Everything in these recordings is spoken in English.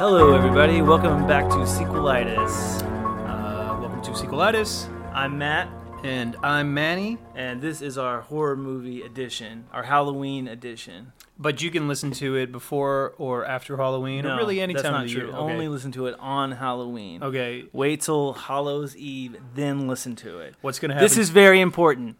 Hello, everybody. Welcome back to Sequelitis. Uh, welcome to Sequelitis, I'm Matt, and I'm Manny. and this is our horror movie edition, our Halloween edition. But you can listen to it before or after Halloween, No, or really any that's time not of the true. year. Only listen to it on Halloween. okay. Wait till Hallows Eve, then listen to it. What's gonna happen? This is very important.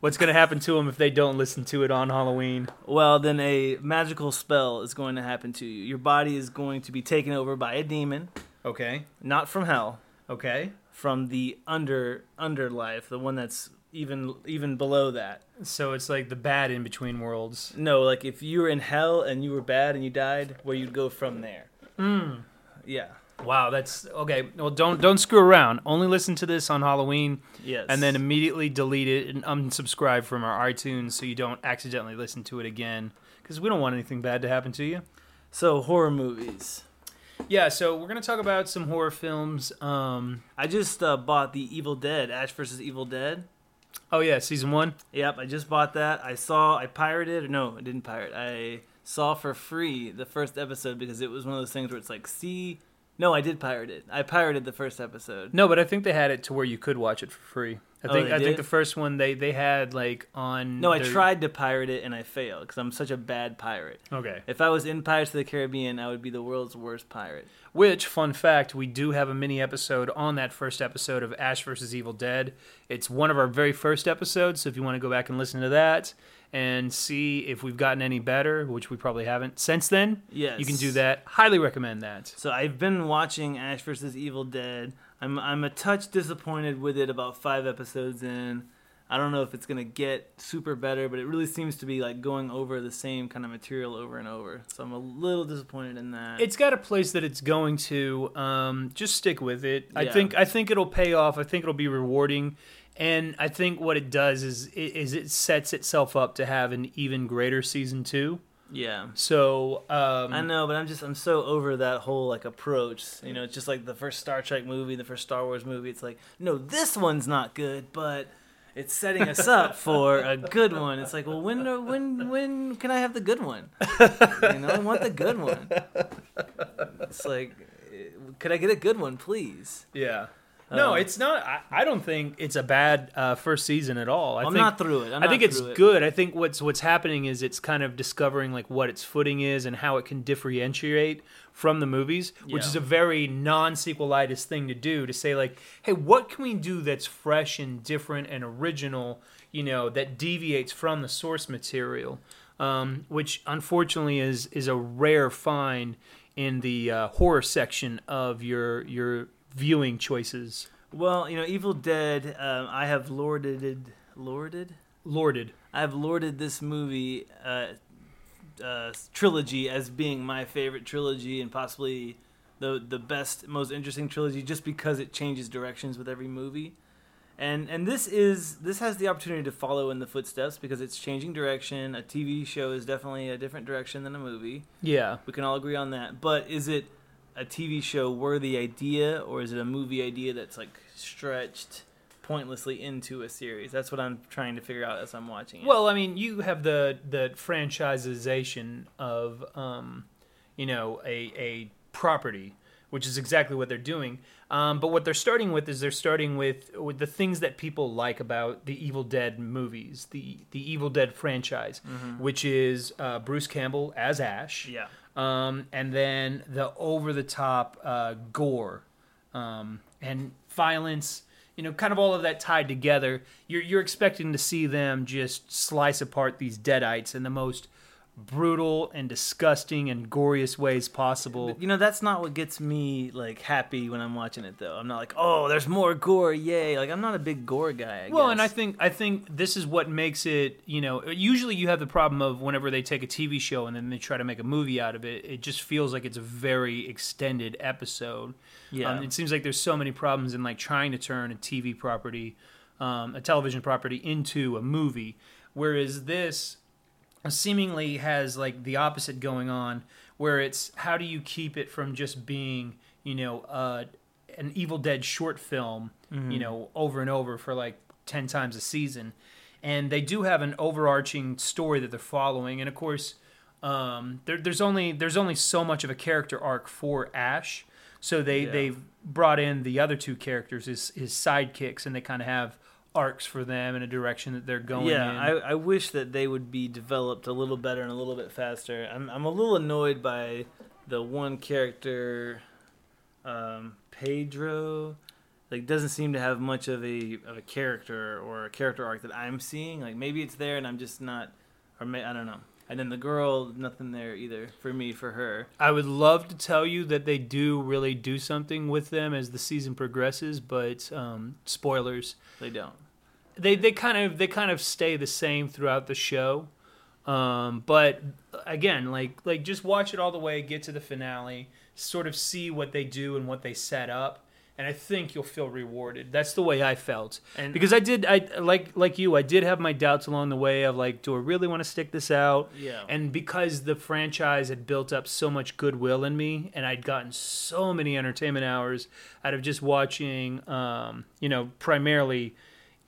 What's gonna happen to them if they don't listen to it on Halloween. Well, then a magical spell is going to happen to you. Your body is going to be taken over by a demon, Okay. not from hell, Okay. from the under under life, the one that's even even below that. So it's like the bad in between worlds. No, like if you were in hell and you were bad and you died, where you'd go from there. Mm. Yeah. Wow, that's okay. Well, don't don't screw around. Only listen to this on Halloween, Yes. and then immediately delete it and unsubscribe from our iTunes so you don't accidentally listen to it again. Because we don't want anything bad to happen to you. so horror movies. Yeah, so we're gonna talk about some horror films. Um, I just uh, bought the Evil Dead, Ash versus Evil Dead. oh yeah, season one. Yep, I just bought that. I saw, I pirated, no, I didn't pirate. I saw for free the first episode because it was one of those things where it's like, see, no, I did pirate it. I pirated the first episode. No, but I think they had it to where you could watch it for free. I Oh, think they I did? think the first one they they had like on. No, I their- tried to pirate it and I failed because I'm such a bad pirate. Okay. If I was in Pirates of the Caribbean, I would be the world's worst pirate. Which fun fact? We do have a mini episode on that first episode of Ash versus Evil Dead. It's one of our very first episodes, so if you want to go back and listen to that and see if we've gotten any better, which we probably haven't since then, Yes. you can do that. Highly recommend that. So I've been watching Ash vs. Evil Dead. I'm I'm a touch disappointed with it about five episodes in. I don't know if it's gonna get super better, but it really seems to be like going over the same kind of material over and over. So I'm a little disappointed in that. It's got a place that it's going to. Um, just stick with it. I think I think it'll pay off. I think it'll be rewarding, and I think what it does is is it sets itself up to have an even greater season two. yeah. So um, I know, but I'm just I'm so over that whole like approach. You know, it's just like the first Star Trek movie, the first Star Wars movie. It's like, no, this one's not good, but it's setting us up for a good one. It's like, well, when when when can I have the good one? You know, I want the good one. It's like, eh, could I get a good one, please? Yeah. No, Um, it's not. I, I don't think it's a bad uh, first season at all. I I'm think, not through it. I'm I think it's it. good. I think what's what's happening is it's kind of discovering like what its footing is and how it can differentiate from the movies, which Yeah. is a very non-sequelitis thing to do. To say like, hey, what can we do that's fresh and different and original? You know, that deviates from the source material, um, which unfortunately is is a rare find in the uh, horror section of your your viewing choices. Well, you know, Evil Dead. Um, I have lorded, lorded. Lorded. I've lorded this movie uh, uh, trilogy as being my favorite trilogy and possibly the the best, most interesting trilogy, just because it changes directions with every movie. And and this is this has the opportunity to follow in the footsteps because it's changing direction. A TV show is definitely a different direction than a movie. Yeah. We can all agree on that. But is it a TV show worthy idea or is it a movie idea that's like stretched pointlessly into a series? That's what I'm trying to figure out as I'm watching it. Well, I mean, you have the the franchisization of, um, you know, a a property, which is exactly what they're doing. Um, but what they're starting with is they're starting with with the things that people like about the Evil Dead movies, the the Evil Dead franchise, which is uh, Bruce Campbell as Ash, yeah. Um, and then the over the top uh, gore um, and violence. You know, kind of all of that tied together. You're you're expecting to see them just slice apart these deadites in the most brutal and disgusting and goriest ways possible. You know, that's not what gets me like happy when I'm watching it though. I'm not like, "Oh, there's more gore. Yay." Like I'm not a big gore guy, I Well, guess. and I think I think this is what makes it. You know, usually you have the problem of whenever they take a TV show and then they try to make a movie out of it. It just feels like it's a very extended episode. Yeah. Um, it seems like there's so many problems in like trying to turn a TV property, um, a television property, into a movie, whereas this seemingly has like the opposite going on, where it's how do you keep it from just being, you know, uh, an Evil Dead short film, you know, over and over for like ten times a season, and they do have an overarching story that they're following, and of course. um, there, there's only there's only so much of a character arc for Ash. So they Yeah. they've brought in the other two characters his his sidekicks, and they kind of have arcs for them in a direction that they're going yeah, in. I, I wish that they would be developed a little better and a little bit faster. I'm I'm a little annoyed by the one character, um, Pedro. Like doesn't seem to have much of a of a character or a character arc that I'm seeing. Like maybe it's there and I'm just not, or may, I don't know. And then the girl, nothing there either for me for her. I would love to tell you that they do really do something with them as the season progresses, but um, spoilers. They don't. They they kind of they kind of stay the same throughout the show. Um, but again, like like just watch it all the way, get to the finale, sort of see what they do and what they set up, and I think you'll feel rewarded. That's the way I felt. And Because I did I like like you, I did have my doubts along the way of like, do I really want to stick this out? yeah, And because the franchise had built up so much goodwill in me, and I'd gotten so many entertainment hours out of just watching, um, you know, primarily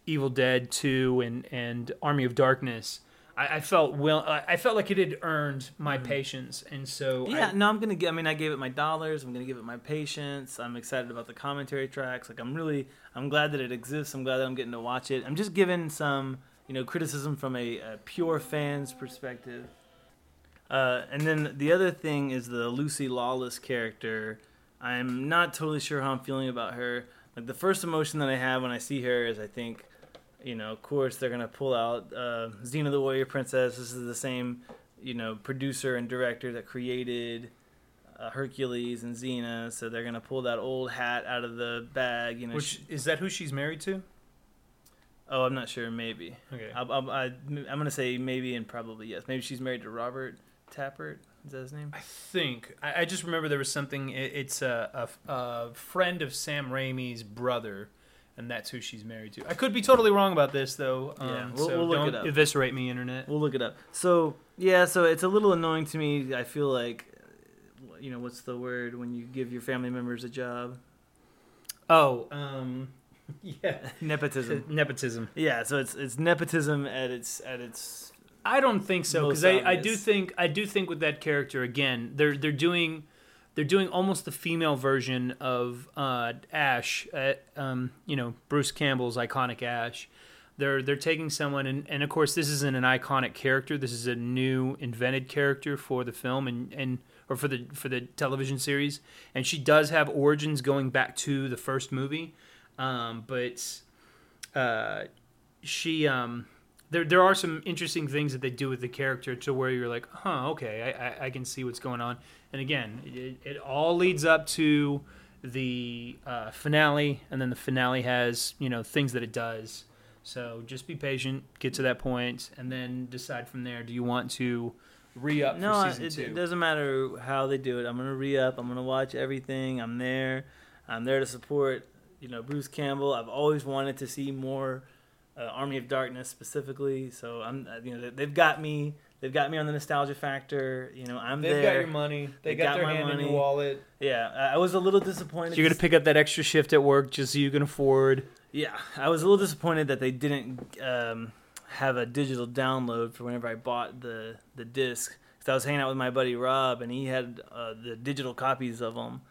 Evil Dead Two and and Army of Darkness, I, I felt will I felt like it had earned my patience, and so Yeah, I, no, I'm gonna get. I mean, I gave it my dollars. I'm gonna give it my patience. I'm excited about the commentary tracks. Like, I'm really, I'm glad that it exists. I'm glad that I'm getting to watch it. I'm just giving some, you know, criticism from a, a pure fan's perspective. Uh, and then the other thing is the Lucy Lawless character. I'm not totally sure how I'm feeling about her. Like the first emotion that I have when I see her is I think, you know, of course they're gonna pull out uh, Xena the Warrior Princess. This is the same, you know, producer and director that created uh, Hercules and Xena. So they're gonna pull that old hat out of the bag. You know, which she- is that who she's married to? oh, I'm not sure. Maybe Okay, I, I, I'm gonna say maybe and probably yes. Maybe she's married to Robert Tapert. Is that his name? I think I, I just remember there was something. It, it's a, a a friend of Sam Raimi's brother. And that's who she's married to. I could be totally wrong about this, though. Um, Yeah, we'll- so we'll look don't it up. eviscerate me, internet. We'll look it up. So yeah, so it's a little annoying to me. I feel like, you know, what's the word when you give your family members a job? Oh, um, yeah, Nepotism. nepotism. Yeah, so it's it's nepotism at its at its. I don't think so because I, I do think I do think with that character again they're they're doing they're doing almost the female version of uh, Ash, uh, um, you know Bruce Campbell's iconic Ash. They're they're taking someone and, and of course this isn't an iconic character. This is a new invented character for the film and, and or for the for the television series. And she does have origins going back to the first movie, um, but uh, she um, there there are some interesting things that they do with the character to where you're like, huh, okay, I, I, I can see what's going on. And again, it, it all leads up to the uh, finale, and then the finale has you know things that it does. So just be patient, get to that point, and then decide from there. Do you want to re up No, for it, it doesn't matter how they do it. I'm gonna re up. I'm gonna watch everything. I'm there. I'm there to support. You know, Bruce Campbell. I've always wanted to see more uh, Army of Darkness specifically. So I'm, uh, you know, they- they've got me. They've got me on the nostalgia factor. You know, I'm They've there. got your money. They, They got, got their my hand in money. your wallet. Yeah, I I was a little disappointed. You're gonna pick up that extra shift at work just so you can afford. Yeah, I was a little disappointed that they didn't um, have a digital download for whenever I bought the the disc. Because I was hanging out with my buddy Rob, and he had uh, the digital copies of them.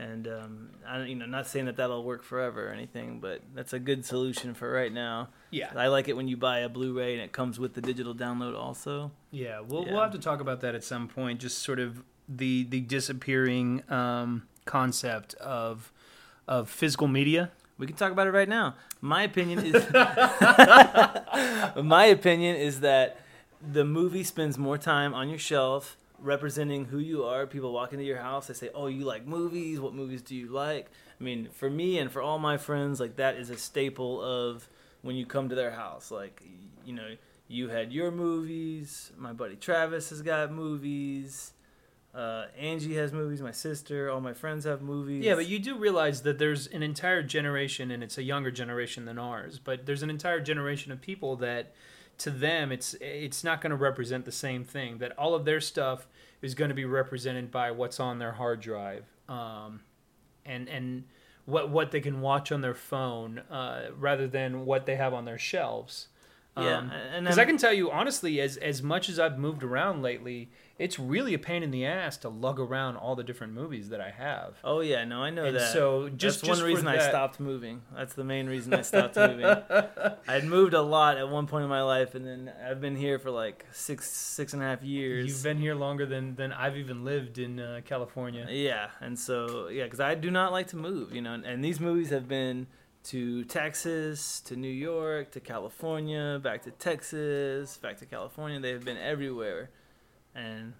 And um, I, you know, not saying that that'll work forever or anything, but that's a good solution for right now. Yeah, I like it when you buy a Blu-ray and it comes with the digital download also. Yeah, we'll Yeah. we'll have to talk about that at some point. Just sort of the the disappearing um, concept of of physical media. We can talk about it right now. My opinion is my opinion is that the movie spends more time on your shelf representing who you are. People walk into your house, they say, "Oh, you like movies? What movies do you like?" I mean, for me and for all my friends, like that is a staple of when you come to their house. Like, you know, you had your movies. My buddy Travis has got movies. Uh, Angie has movies. My sister, all my friends have movies. Yeah, but you do realize that there's an entire generation, and it's a younger generation than ours. But there's an entire generation of people that, to them, it's it's not going to represent the same thing. That all of their stuff is going to be represented by what's on their hard drive, um, and and what what they can watch on their phone, uh, rather than what they have on their shelves. Yeah, Um, and because I can tell you honestly, as as much as I've moved around lately, it's really a pain in the ass to lug around all the different movies that I have. Oh yeah, no, I know And that. so just- one reason I stopped moving. That's the main reason I stopped moving. I had moved a lot at one point in my life, and then I've been here for like six six and a half years. You've been here longer than than I've even lived in uh, California. Yeah, and so yeah, because I do not like to move, you know, and, and these movies have been to Texas, to New York, to California, back to Texas, back to California. They have been everywhere, and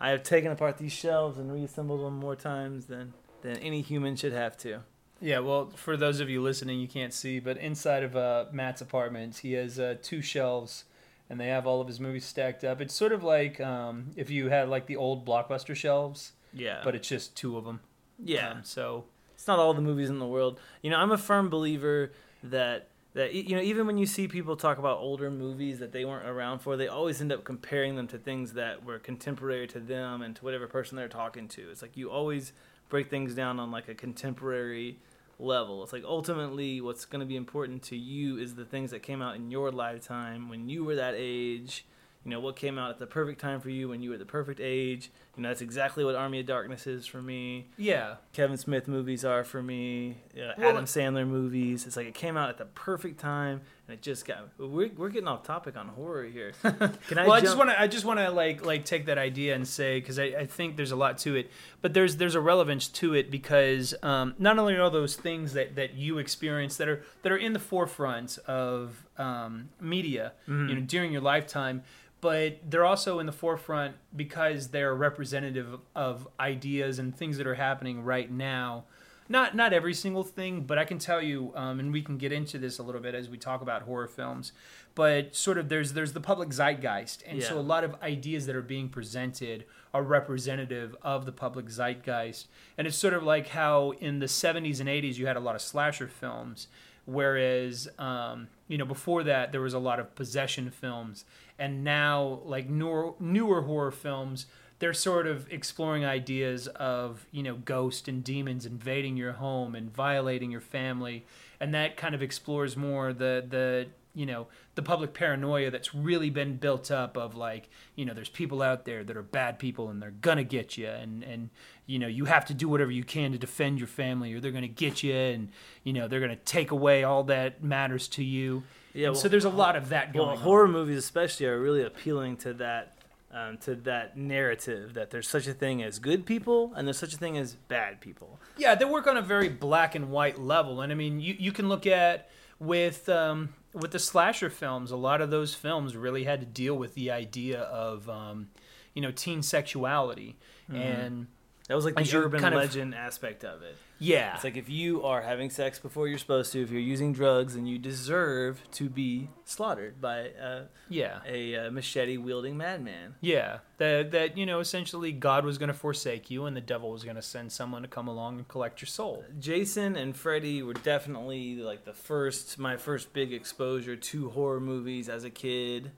I have taken apart these shelves and reassembled them more times than than any human should have to. Yeah, well, for those of you listening, you can't see, but inside of uh, Matt's apartment, he has uh, two shelves, and they have all of his movies stacked up. It's sort of like um, if you had like the old blockbuster shelves, Yeah, but it's just two of them. yeah, Um, so it's not all the movies in the world. You know, I'm a firm believer that that you know even when you see people talk about older movies that they weren't around for, they always end up comparing them to things that were contemporary to them and to whatever person they're talking to. It's like you always break things down on like a contemporary level. It's like ultimately what's going to be important to you is the things that came out in your lifetime when you were that age. You know, what came out at the perfect time for you when you were the perfect age. You know, that's exactly what Army of Darkness is for me. yeah, Kevin Smith movies are for me. Uh, Well, Adam Sandler movies. It's like it came out at the perfect time, and it just got. We're, we're getting off topic on horror here. Can I? well, I just want to I just want to like like take that idea and say because I, I think there's a lot to it, but there's there's a relevance to it because um, not only are those things that, that you experience that are that are in the forefront of um, media, Mm-hmm. you know, during your lifetime, but they're also in the forefront because they're representative of, ideas and things that are happening right now. Not not every single thing, but I can tell you, um, and we can get into this a little bit as we talk about horror films. But sort of there's there's the public zeitgeist, and so a lot of ideas that are being presented are representative of the public zeitgeist. And it's sort of like how in the 70s and 80s you had a lot of slasher films, whereas um, you know before that there was a lot of possession films, and now like newer newer horror films they're sort of exploring ideas of you know ghosts and demons invading your home and violating your family and that kind of explores more the the you know the public paranoia that's really been built up of like you know there's people out there that are bad people and they're gonna get you and and you know you have to do whatever you can to defend your family or they're gonna get you and you know they're gonna take away all that matters to you Yeah, well, so there's a lot of that going well, on horror movies especially are really appealing to that. Um, to that narrative that there's such a thing as good people and there's such a thing as bad people. Yeah, they work on a very black and white level, and I mean, you you can look at with um, with the slasher films. A lot of those films really had to deal with the idea of um, you know teen sexuality, and That was like the urban kind of- legend aspect of it. yeah, It's like if you are having sex before you're supposed to, if you're using drugs, and you deserve to be slaughtered by uh, yeah, a uh, machete wielding madman. yeah. That that you know essentially God was going to forsake you, and the devil was going to send someone to come along and collect your soul. Jason and Freddy were definitely like the first, my first big exposure to horror movies as a kid.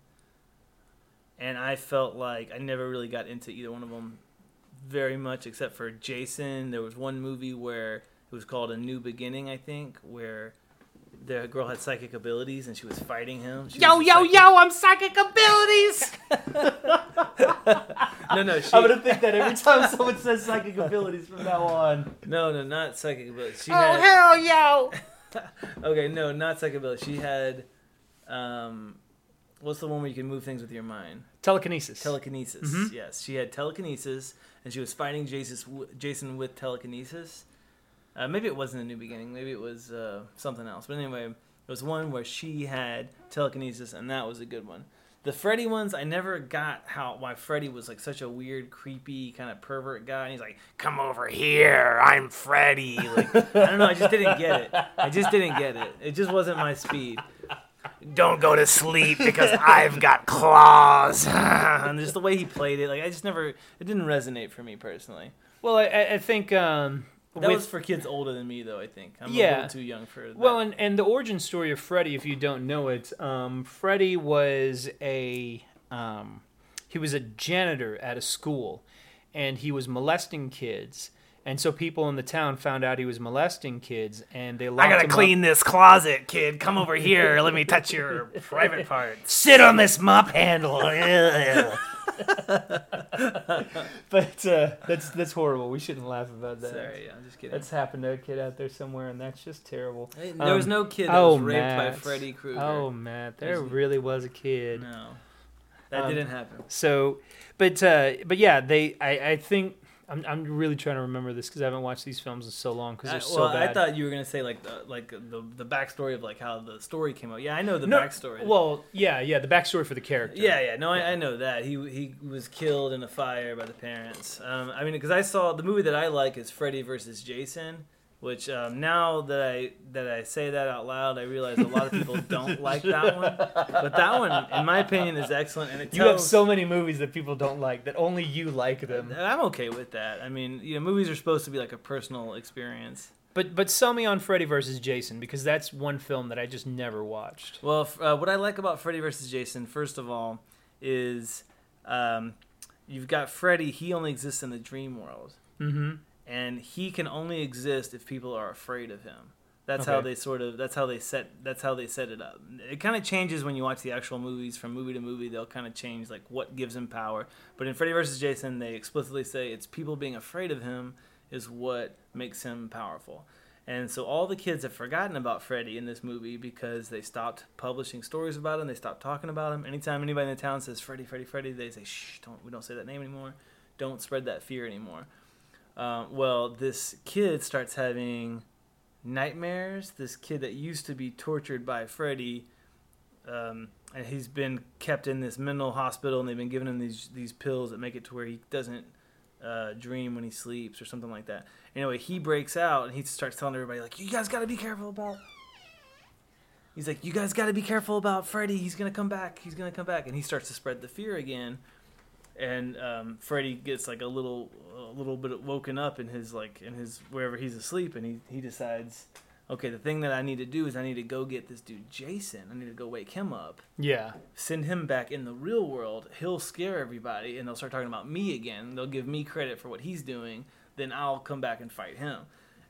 And I felt like I never really got into either one of them very much, except for Jason. There was one movie where it was called A New Beginning, I think, where the girl had psychic abilities and she was fighting him. She Yo yo psychic- yo! I'm psychic abilities. No, no, she, I'm gonna think that every time someone says psychic abilities from now on. no, no, not psychic abilities. She Oh had, hell yo! Okay, no, not psychic abilities. She had, um, what's the one where you can move things with your mind? Telekinesis. Telekinesis. Mhm. Yes, she had telekinesis, and she was fighting Jason, Jason with telekinesis. Uh, maybe it wasn't a new beginning. Maybe it was uh, something else. But anyway, it was one where she had telekinesis, and that was a good one. The Freddy ones, I never got how why Freddy was like such a weird, creepy kind of pervert guy. And he's like, "Come over here, I'm Freddy." Like, I don't know. I just didn't get it. I just didn't get it. It just wasn't my speed. Don't go to sleep because I've got claws. and just the way he played it, like I just never, it didn't resonate for me personally. Well, I- I, I think um, That with was for kids older than me, though. I think I'm a Yeah. little too young for that. well, and, and the origin story of Freddy, if you don't know it, um, Freddy was a um, he was a janitor at a school, and he was molesting kids. And so people in the town found out he was molesting kids, and they I gotta clean Up. this closet, kid. Come over here. Let me touch your private parts. Sit on this mop handle. But uh, that's that's horrible. We shouldn't laugh about that. Sorry, I'm just kidding. That's happened to a kid out there somewhere, and that's just terrible. Hey, there was Um, no kid that oh, was raped by Matt. Freddy Krueger. Oh, Matt, there There's- really was a kid. no, that Um, didn't happen. So, but uh, but yeah, they. I, I think I'm I'm really trying to remember this because I haven't watched these films in so long because they're so well, bad. I thought you were gonna say like the like the the backstory of like how the story came out. Yeah, I know the No, backstory. Well, yeah, yeah, the backstory for the character. Yeah, yeah, no, I, I know that he he was killed in a fire by the parents. Um, I mean, because I saw the movie that I like is Freddy versus Jason, which um, now that I that I say that out loud, I realize a lot of people don't like that one. But that one, in my opinion, is excellent, and it You have tells- so many movies that people don't like that only you like them. I'm okay with that. I mean, you know, movies are supposed to be like a personal experience. But but sell me on Freddy versus Jason because that's one film that I just never watched. Well, f- uh, what I like about Freddy vs. Jason, first of all, is um, you've got Freddy. He only exists in the dream world, Mm-hmm. And he can only exist if people are afraid of him. That's how they sort of. That's how they set. That's how they set it up. It kind of changes when you watch the actual movies. From movie to movie, they'll kind of change like what gives him power. But in Freddy vs. Jason, they explicitly say it's people being afraid of him is what makes him powerful. And so all the kids have forgotten about Freddy in this movie because they stopped publishing stories about him. They stopped talking about him. Anytime anybody in the town says Freddy, Freddy, Freddy, they say, "Shh, don't we don't say that name anymore. Don't spread that fear anymore." Um, well, this kid starts having nightmares. This kid that used to be tortured by Freddy, um, and he's been kept in this mental hospital, and they've been giving him these these pills that make it to where he doesn't uh, dream when he sleeps or something like that. Anyway, he breaks out and he starts telling everybody like, "You guys got to be careful about." He's like, "You guys got to be careful about Freddy. He's gonna come back. He's gonna come back." And he starts to spread the fear again. And um, Freddy gets like a little, a little bit woken up in his like in his wherever he's asleep, and he he decides, okay, the thing that I need to do is I need to go get this dude Jason. I need to go wake him up Yeah. send him back in the real world, he'll scare everybody and they'll start talking about me again. They'll give me credit for what he's doing, then I'll come back and fight him.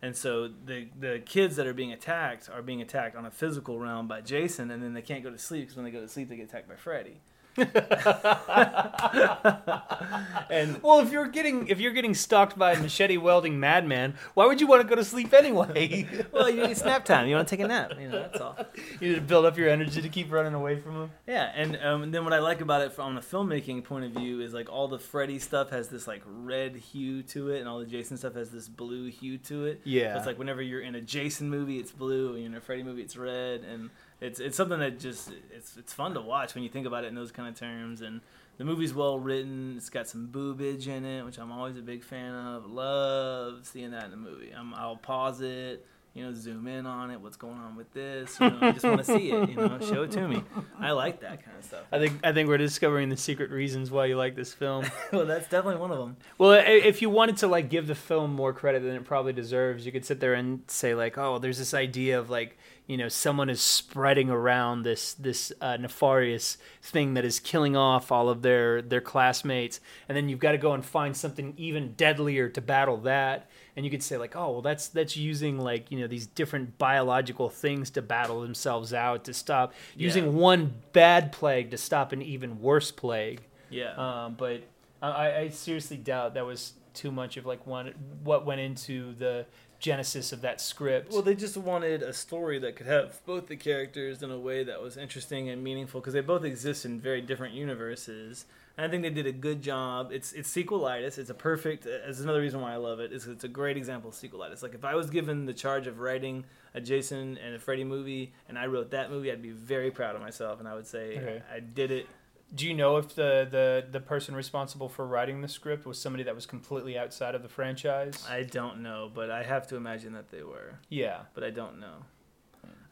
And so the the kids that are being attacked are being attacked on a physical realm by Jason, and then they can't go to sleep because when they go to sleep, they get attacked by Freddy. And Well, if you're getting if you're getting stalked by a machete welding madman, why would you want to go to sleep anyway? well, you need snap time. You want to take a nap. You know, that's all. you need to build up your energy to keep running away from him. Yeah, and, um, and then what I like about it from a filmmaking point of view is like all the Freddy stuff has this like red hue to it, and all the Jason stuff has this blue hue to it. Yeah. So it's like whenever you're in a Jason movie, it's blue, and you're in a Freddy movie, it's red, and it's it's something that just it's it's fun to watch when you think about it in those kind of terms. And the movie's well written. It's got some boobage in it, which I'm always a big fan of. Love seeing that in the movie. I'm, I'll pause it. You know, zoom in on it. What's going on with this? You know, I just want to see it. You know, show it to me. I like that kind of stuff. I think I think we're discovering the secret reasons why you like this film. well, that's definitely one of them. Well, if you wanted to like give the film more credit than it probably deserves, you could sit there and say like, "Oh, there's this idea of like, you know, someone is spreading around this this uh, nefarious thing that is killing off all of their their classmates, and then you've got to go and find something even deadlier to battle that." And you could say like, "Oh, well, that's that's using like you know these different biological things to battle themselves out to stop Yeah. using one bad plague to stop an even worse plague." Yeah. Um, but I, I seriously doubt that was too much of like one what went into the genesis of that script. Well, they just wanted a story that could have both the characters in a way that was interesting and meaningful because they both exist in very different universes. And I think they did a good job. It's it's sequelitis. It's a perfect. Uh, it's another reason why I love it. Is it's a great example of sequelitis. Like if I was given the charge of writing a Jason and a Freddy movie, and I wrote that movie, I'd be very proud of myself, and I would say Okay. I did it. Do you know if the, the the person responsible for writing the script was somebody that was completely outside of the franchise? I don't know, but I have to imagine that they were. yeah. but I don't know.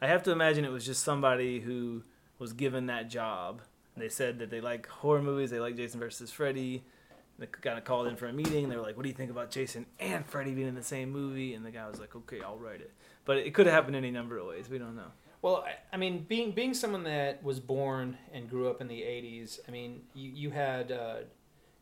I have to imagine it was just somebody who was given that job. They said that they like horror movies, they like Jason versus Freddy. They kind of called in for a meeting. They were like, "What do you think about Jason and Freddy being in the same movie?" And the guy was like, "Okay, I'll write it." But it could have happened any number of ways. We don't know. Well, I, mean, being being someone that was born and grew up in the '80s, I mean, you you had uh,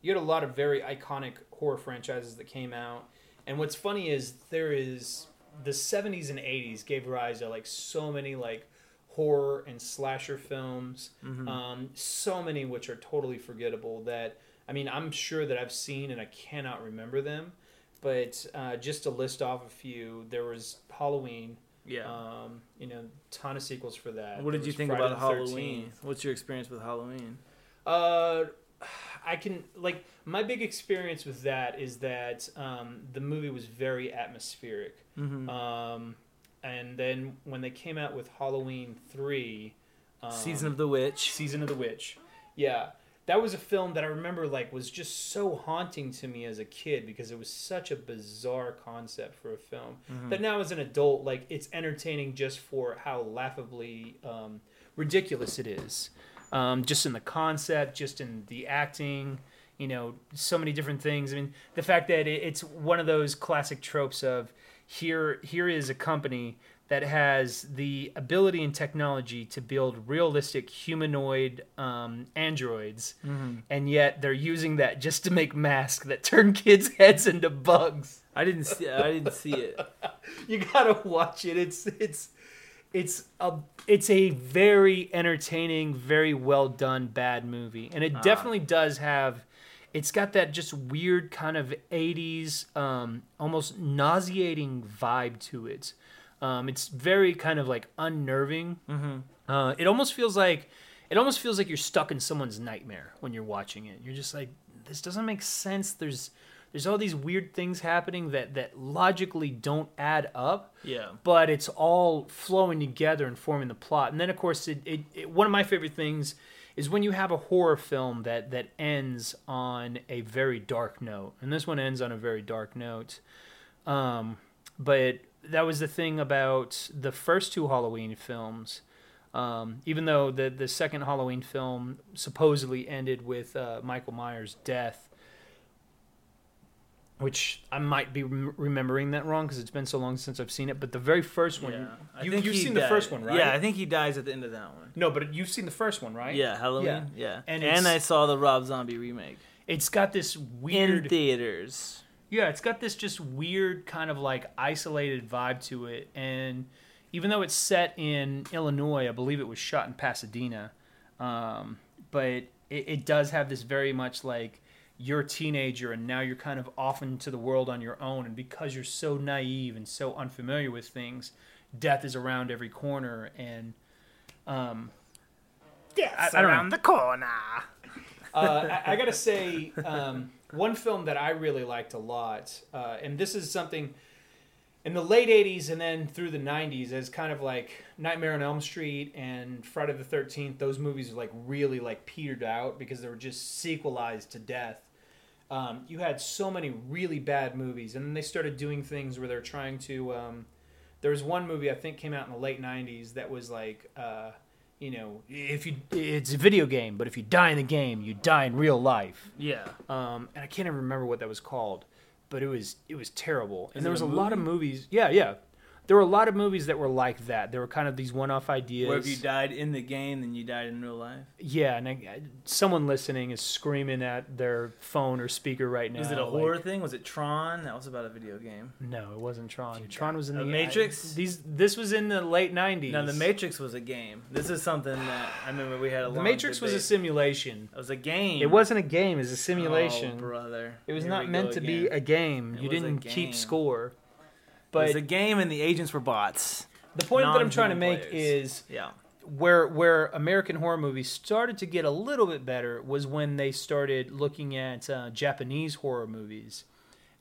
you had a lot of very iconic horror franchises that came out, And what's funny is there is the 70s and 80s gave rise to like so many like horror and slasher films, Mm-hmm. um, so many which are totally forgettable that I mean I'm sure that I've seen and I cannot remember them. But uh, just to list off a few, there was Halloween. Yeah. Um, you know, ton of sequels for that. what did you think Friday about the 13th. Halloween? What's your experience with Halloween? Uh, I can like my big experience with that is that um, the movie was very atmospheric. Mm-hmm. Um, and then when they came out with Halloween three, um, Season of the Witch. Season of the Witch, yeah, that was a film that I remember like was just so haunting to me as a kid because it was such a bizarre concept for a film. Mm-hmm. But now as an adult, like it's entertaining just for how laughably um, ridiculous it is. Um, just in the concept, just in the acting, you know, so many different things. I mean, the fact that it, it's one of those classic tropes of here, here is a company that has the ability and technology to build realistic humanoid um, androids, Mm-hmm. and yet they're using that just to make masks that turn kids' heads into bugs I didn't see. I didn't see it. you gotta watch it. It's it's it's a it's a very entertaining, very well done bad movie, and it Ah. definitely does have. It's got that just weird kind of '80s, um, almost nauseating vibe to it. Um, it's very kind of like unnerving. Mm-hmm. Uh, it almost feels like it almost feels like you're stuck in someone's nightmare when you're watching it. You're just like, this doesn't make sense. There's there's all these weird things happening that that logically don't add up, Yeah. but it's all flowing together and forming the plot. And then of course, it, it, it one of my favorite things is when you have a horror film that that ends on a very dark note, and this one ends on a very dark note. Um, but that was the thing about the first two Halloween films. Um, even though the the second Halloween film supposedly ended with uh, Michael Myers' death, which I might be rem- remembering that wrong because it's been so long since I've seen it. But the very first one, yeah. You, he seen the first one, right? Yeah, I think he dies at the end of that one. No, but you've seen the first one, right? Yeah, Halloween. Yeah, And and, I saw the Rob Zombie remake It's got this weird in weird. theaters. Yeah, it's got this just weird kind of like isolated vibe to it. And even though it's set in Illinois, I believe it was shot in Pasadena. Um, but it, it does have this very much like you're a teenager and now you're kind of off into the world on your own. And because you're so naive and so unfamiliar with things, death is around every corner. And um, yeah, I, I don't know. the corner. uh, I, I gotta say, um, one film that I really liked a lot, uh, and this is something in the late '80s and then through the '90s, as kind of like Nightmare on Elm Street and Friday the Thirteenth. Those movies like really like petered out because they were just sequelized to death. Um, you had so many really bad movies, and then they started doing things where they're trying to. Um, there was one movie I think came out in the late '90s that was like. Uh, you know, if you it's a video game, but if you die in the game, you die in real life. Yeah. Um, and I can't even remember what that was called, but it was it was terrible. Is and there was a a lot of movies. Yeah, yeah. There were a lot of movies that were like that. There were kind of these one-off ideas. Where if you died in the game, then you died in real life. yeah, and I, I- someone listening is screaming at their phone or speaker right now. Is it a like- horror thing? Was it Tron? That was about a video game. No, it wasn't Tron. Tron was in The the Matrix? I- these this was in the late '90s. No, The Matrix was a game. This is something that I remember we had a The Matrix was a simulation. It was a game. It wasn't a game. It was a simulation. Oh, brother. It was Here not meant to be a game. It you didn't game. keep score. It was But a game, and the agents were bots. the point that I'm trying to make players. is Yeah. where where American horror movies started to get a little bit better was when they started looking at uh, Japanese horror movies,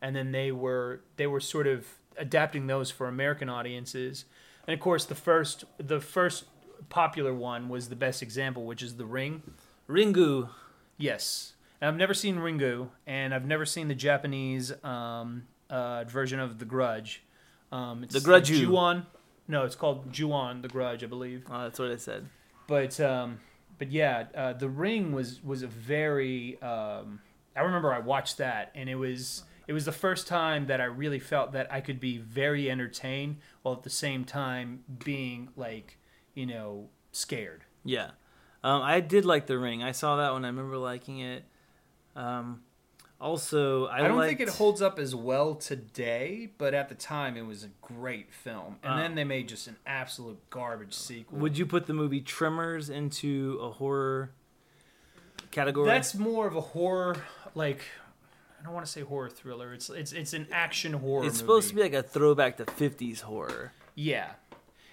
and then they were they were sort of adapting those for American audiences. And of course, the first the first popular one was the best example, which is The Ring. Ringu. Yes, and I've never seen Ringu, and I've never seen the Japanese um, uh, version of The Grudge. Um, it's The Grudge. Ju-on. No, it's called Ju-on, The Grudge, I believe. Oh, that's what I said. But um, but yeah, uh, The Ring was was a very. Um, I remember I watched that, and it was it was the first time that I really felt that I could be very entertained while at the same time being like you know scared. Yeah. Um, I did like The Ring. I saw that one. I remember liking it. Um, Also, I, I, don't liked, think it holds up as well today, but at the time it was a great film. And Uh. then they made just an absolute garbage sequel. Would you put the movie Tremors into a horror category? That's more of a horror, like I don't want to say horror thriller. It's it's it's an action horror. it's supposed to be like a throwback to '50s horror. yeah,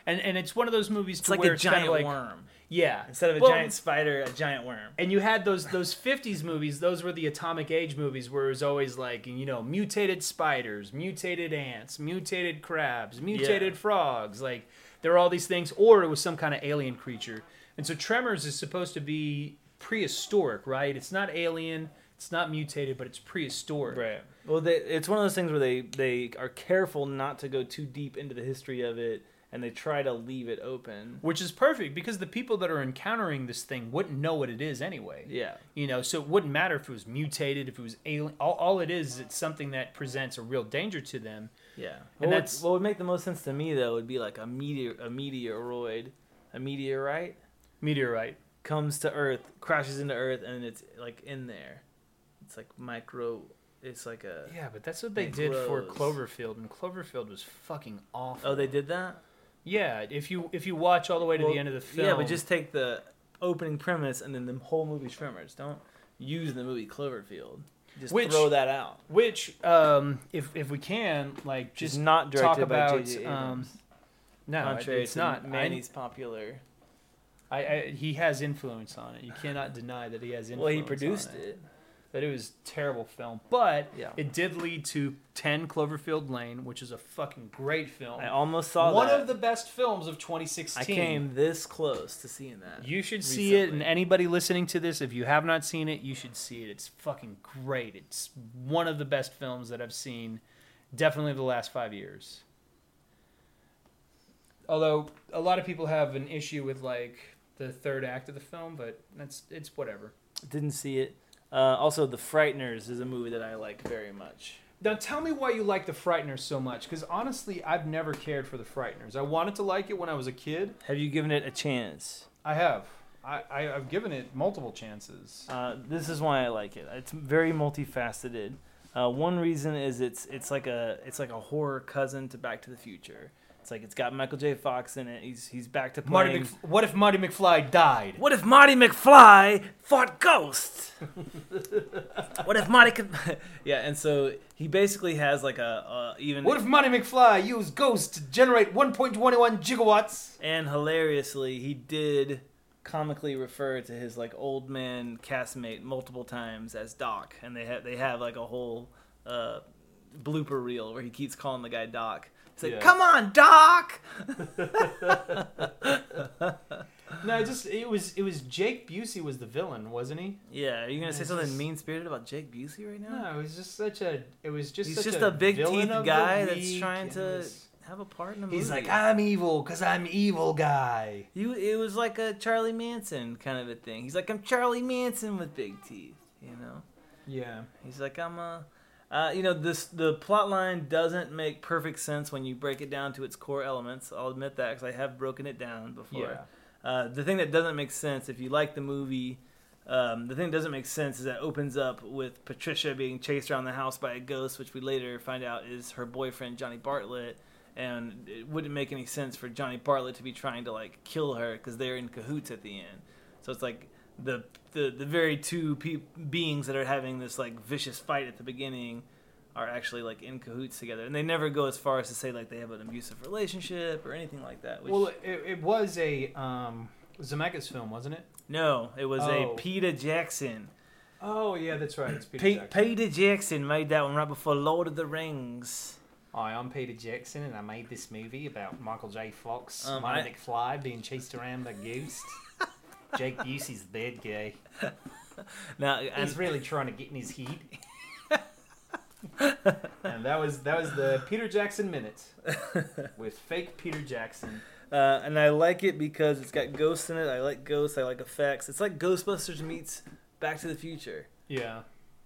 and and it's one of those movies It's to like where a giant like, worm Yeah, instead of a Well, giant spider, a giant worm. And you had those those '50s movies; those were the atomic age movies, where it was always like you know mutated spiders, mutated ants, mutated crabs, mutated Yeah. frogs. Like there were all these things, or it was some kind of alien creature. And so Tremors is supposed to be prehistoric, right? It's not alien, it's not mutated, but it's prehistoric. Right. Well, they, it's one of those things where they they are careful not to go too deep into the history of it, and they try to leave it open. Which is perfect because the people that are encountering this thing wouldn't know what it is anyway. Yeah. You know, so it wouldn't matter if it was mutated, if it was alien. All, all it is, is it's something that presents a real danger to them. Yeah. And And that's- that's what would make the most sense to me though would be like a meteor, a meteoroid, a meteorite Meteorite. comes to Earth, crashes into Earth, and it's like in there. It's like micro. It's like a. Yeah, but that's what they did for. Cloverfield, and Cloverfield was fucking awful. Oh, they did that. Yeah, if you if you watch all the way to Well, the end of the film, Yeah, but just take the opening premise and then the whole movie Tremors. Don't use the movie Cloverfield. Just Which- throw that out. which um, if if we can like Just just not talk about um, no, contrary it's not. I- Manny's popular. I, I he has influence on it. You cannot deny that he has influence. Well, he produced on it. That it was terrible film, but Yeah. it did lead to Ten Cloverfield Lane, which is a fucking great film. I almost saw One that. of the best films of 2016. I came this close to seeing that. You should see it, and anybody listening to this, if you have not seen it, you should see it. It's fucking great. It's one of the best films that I've seen, definitely the last five years. Although a lot of people have an issue with like the third act of the film, but that's it's whatever. Didn't see it. Uh, also, The Frighteners is a movie that I like very much. Now tell me why you like the Frighteners so much, because honestly, I've never cared for the Frighteners. I wanted to like it when I was a kid. Have you given it a chance? I have. I, I I've given it multiple chances. Uh, this is why I like it. It's very multifaceted. Uh, one reason is it's it's like a it's like a horror cousin to Back to the Future. It's like it's got Michael J. Fox in it. He's he's back to Marty. Mc, what if Marty McFly died? What if Marty McFly fought ghosts? what if Marty could? yeah, and so he basically has like a, a even What if Marty McFly used ghosts to generate 1.21 gigawatts? and hilariously he did comically refer to his like old man castmate multiple times as Doc, and they have they have like a whole uh, blooper reel where he keeps calling the guy Doc. He's like, Yeah. "Come on, Doc!" No, it just it was it was Jake Busey was the villain, wasn't he? Yeah, are you gonna say something just- mean spirited about Jake Busey right now? No, it was just such a it was just He's just a, a big teeth guy that's trying to was- have a part in a movie. He's like, I'm evil because I'm evil guy. You, it was like a Charlie Manson kind of a thing. He's like, I'm Charlie Manson with big teeth, you know. Yeah. He's like, I'm a, uh, you know, this the plot line doesn't make perfect sense when you break it down to its core elements. I'll admit that because I have broken it down before. Yeah. Uh, the thing that doesn't make sense, if you like the movie, um, the thing that doesn't make sense is that it opens up with Patricia being chased around the house by a ghost, which we later find out is her boyfriend Johnny Bartlett. And it wouldn't make any sense for Johnny Bartlett to be trying to like kill her because they're in cahoots at the end. So it's like the the the very two pe- beings that are having this like vicious fight at the beginning are actually like in cahoots together, and they never go as far as to say like they have an abusive relationship or anything like that. Which, Well, it, it was a um Zemeckis film, wasn't it? no, it was Oh. a Peter Jackson. Oh yeah, that's right. It's Peter Pe- Jackson. Peter Jackson made that one right before Lord of the Rings. Hi, I'm Peter Jackson, and I made this movie about Michael J. Fox, Um, Marty I- McFly being chased around by ghosts. Jake Busey's the bad guy. Now, He's really trying to get in his heat. and that was that was the Peter Jackson minute with fake Peter Jackson. uh, and I like it because it's got ghosts in it. I like ghosts. I like effects. It's like Ghostbusters meets Back to the Future, Yeah.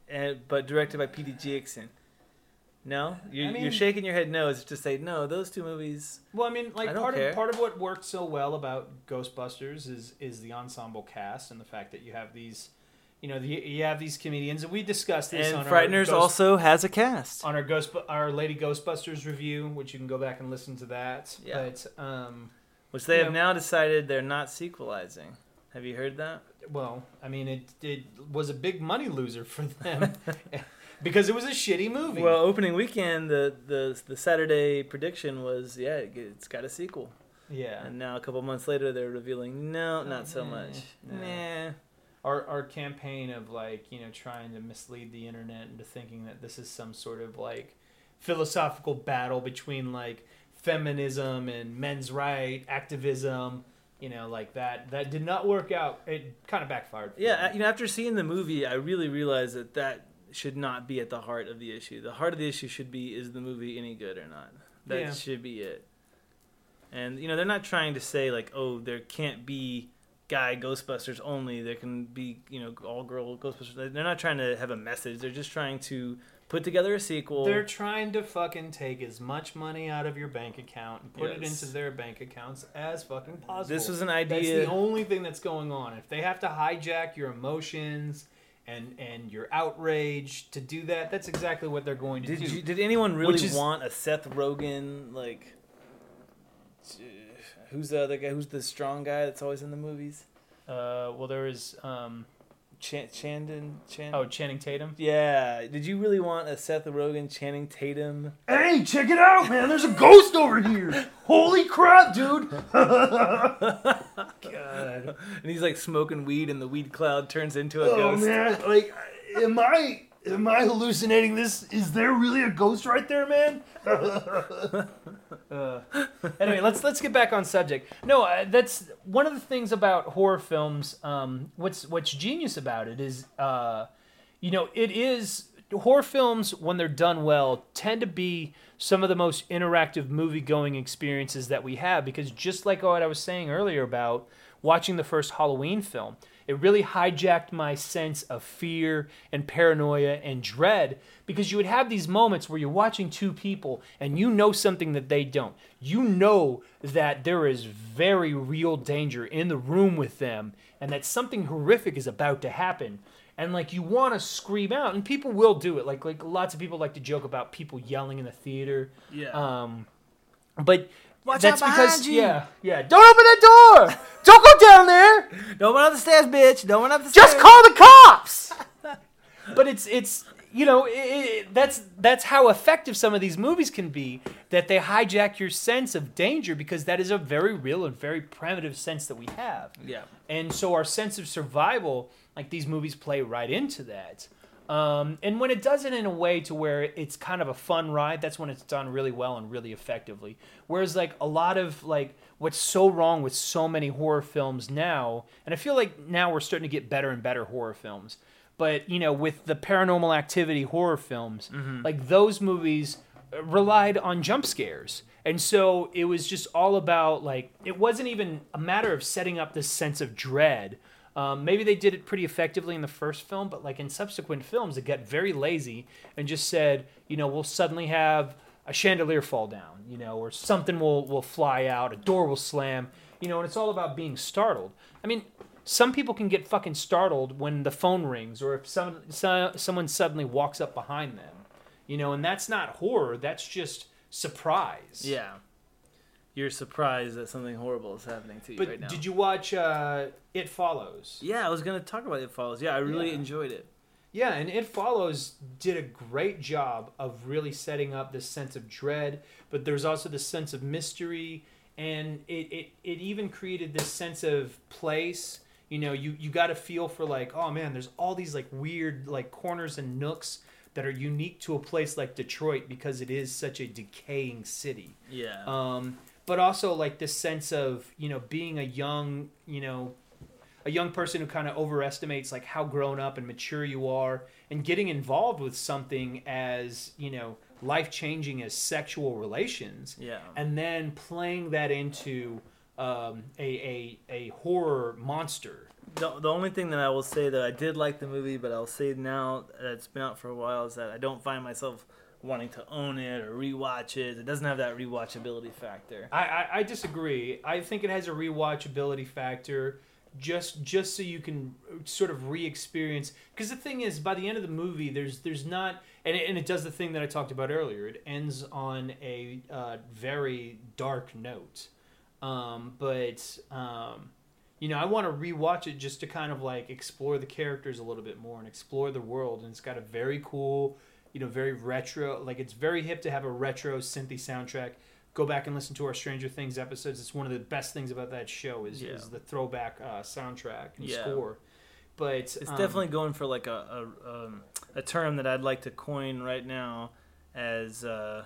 and but directed by Peter Jackson. No, you're, I mean- you're shaking your head no if to say no. Those two movies. Well, I mean, like I part care. of part of what worked so well about Ghostbusters is is the ensemble cast and the fact that you have these you know, the, you have these comedians, and we discussed this And on Frighteners Ghost, also has a cast. on our Ghost, our Lady Ghostbusters review, which you can go back and listen to that. Yeah. But um, Which they have know- now decided they're not sequelizing. Have you heard that? well, I mean, it it was a big money loser for them because it was a shitty movie. Well, opening weekend, the, the the Saturday prediction was, yeah, it- it's got a sequel. yeah. And now a couple months later, they're revealing, no, not so much. nah. Nah. our our campaign of like you know trying to mislead the internet into thinking that this is some sort of like philosophical battle between like feminism and men's right activism you know like that that did not work out it kind of backfired Yeah, me. you know, after seeing the movie, I really realized that that should not be at the heart of the issue. The heart of the issue should be is the movie any good or not. That Yeah. should be it. And you know, they're not trying to say like, oh, there can't be guy Ghostbusters only. There can be you know all girl Ghostbusters. They're not trying to have a message. They're just trying to put together a sequel. they're trying to fucking take as much money out of your bank account and put it into their bank accounts as fucking possible. this was an idea. That's the only thing that's going on. If they have to hijack your emotions and and your outrage to do that, that's exactly what they're going to Did do. you, did anyone really is- want a Seth Rogen like? Who's the other guy? Who's the strong guy that's always in the movies? uh, well, there is um, Ch- Chandon. Chan- oh Channing Tatum. yeah. Did you really want a Seth Rogen, Channing Tatum? Hey, check it out, man. There's a ghost over here. Holy crap, dude. God. And he's like smoking weed, and the weed cloud turns into a Oh, ghost. man. Like, am I am I hallucinating this? Is there really a ghost right there, man? Uh, anyway, let's let's get back on subject. No, uh, that's one of the things about horror films. Um, what's what's genius about it is, uh, you know, it is horror films when they're done well tend to be some of the most interactive movie going experiences that we have because just like what I was saying earlier about watching the first Halloween film, it really hijacked my sense of fear and paranoia and dread because you would have these moments where you're watching two people and you know something that they don't. You know that there is very real danger in the room with them and that something horrific is about to happen. And like you want to scream out, and people will do it. Like like lots of people like to joke about people yelling in the theater. Yeah. Um, but Watch that's because you. yeah yeah. Don't open that door. Don't go down there. Don't run up the stairs, bitch. Don't run up the Just stairs. Just call the cops. but it's it's you know it, it, that's that's how effective some of these movies can be that they hijack your sense of danger because that is a very real and very primitive sense that we have Yeah. and so our sense of survival like these movies play right into that. Um, and when it does it in a way to where it's kind of a fun ride that's when it's done really well and really effectively. Whereas like a lot of like what's so wrong with so many horror films now and i feel like now we're starting to get better and better horror films but you know with the paranormal activity horror films like those movies relied on jump scares. And so it was just all about like it wasn't even a matter of setting up this sense of dread um, maybe they did it pretty effectively in the first film but like in subsequent films it got very lazy and just said you know we'll suddenly have a chandelier fall down you know or something will will fly out a door will slam you know and it's all about being startled i mean some people can get fucking startled when the phone rings or if some, so, someone suddenly walks up behind them you know and that's not horror that's just surprise Yeah. You're surprised that something horrible is happening to you but right now. did you watch uh, it follows Yeah, I was gonna talk about It Follows. Yeah, I really Yeah. enjoyed it. Yeah, and It Follows did a great job of really setting up this sense of dread, but there's also this sense of mystery, and it, it, it even created this sense of place. You know, you, you got to feel for like, oh man, there's all these like weird like corners and nooks that are unique to a place like Detroit because it is such a decaying city. Yeah. Um, but also like this sense of you know being a young you know a young person who kind of overestimates like how grown up and mature you are and getting involved with something as you know life changing as sexual relations yeah. and then playing that into um, a, a, a horror monster The, the only thing that I will say that I did like the movie, but I'll say now that it's been out for a while, is that I don't find myself wanting to own it or rewatch it. It doesn't have that rewatchability factor. I, I, I disagree. I think it has a rewatchability factor just just so you can sort of re-experience because the thing is by the end of the movie there's there's not and it, and it does the thing that I talked about earlier it ends on a uh, very dark note um, but um, you know I want to rewatch it just to kind of like explore the characters a little bit more and explore the world and it's got a very cool you know very retro like it's very hip to have a retro synthy soundtrack go back and listen to our Stranger Things episodes. It's one of the best things about that show is, Yeah. is the throwback uh, soundtrack and Yeah. score. But It's um, definitely going for like a a, um, a term that I'd like to coin right now as uh,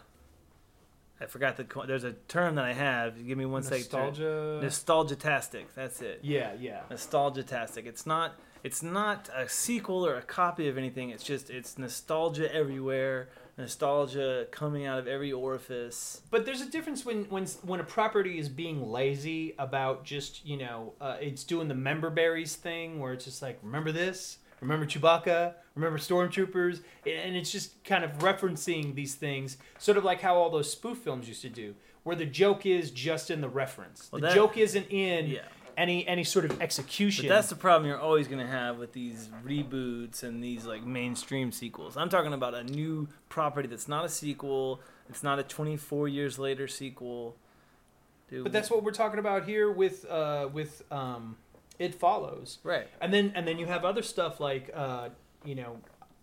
I forgot the co- there's a term that I have. Give me one second. nostalgia. Nostalgia-tastic. That's it. yeah, yeah, Nostalgia-tastic. It's not it's not a sequel or a copy of anything. It's just it's nostalgia everywhere. Nostalgia coming out of every orifice. but there's a difference when when when a property is being lazy about just you know uh, it's doing the member berries thing where it's just like remember this, remember Chewbacca, remember stormtroopers, and it's just kind of referencing these things, sort of like how all those spoof films used to do, where the joke is just in the reference. Well, the that- joke isn't in Yeah. Any any sort of execution. But that's the problem you're always going to have with these reboots and these like mainstream sequels. I'm talking about a new property that's not a sequel. It's not a 24 years later sequel. Dude, but that's what we're talking about here with uh, with um, it follows, right. and then and then you have other stuff like uh, you know,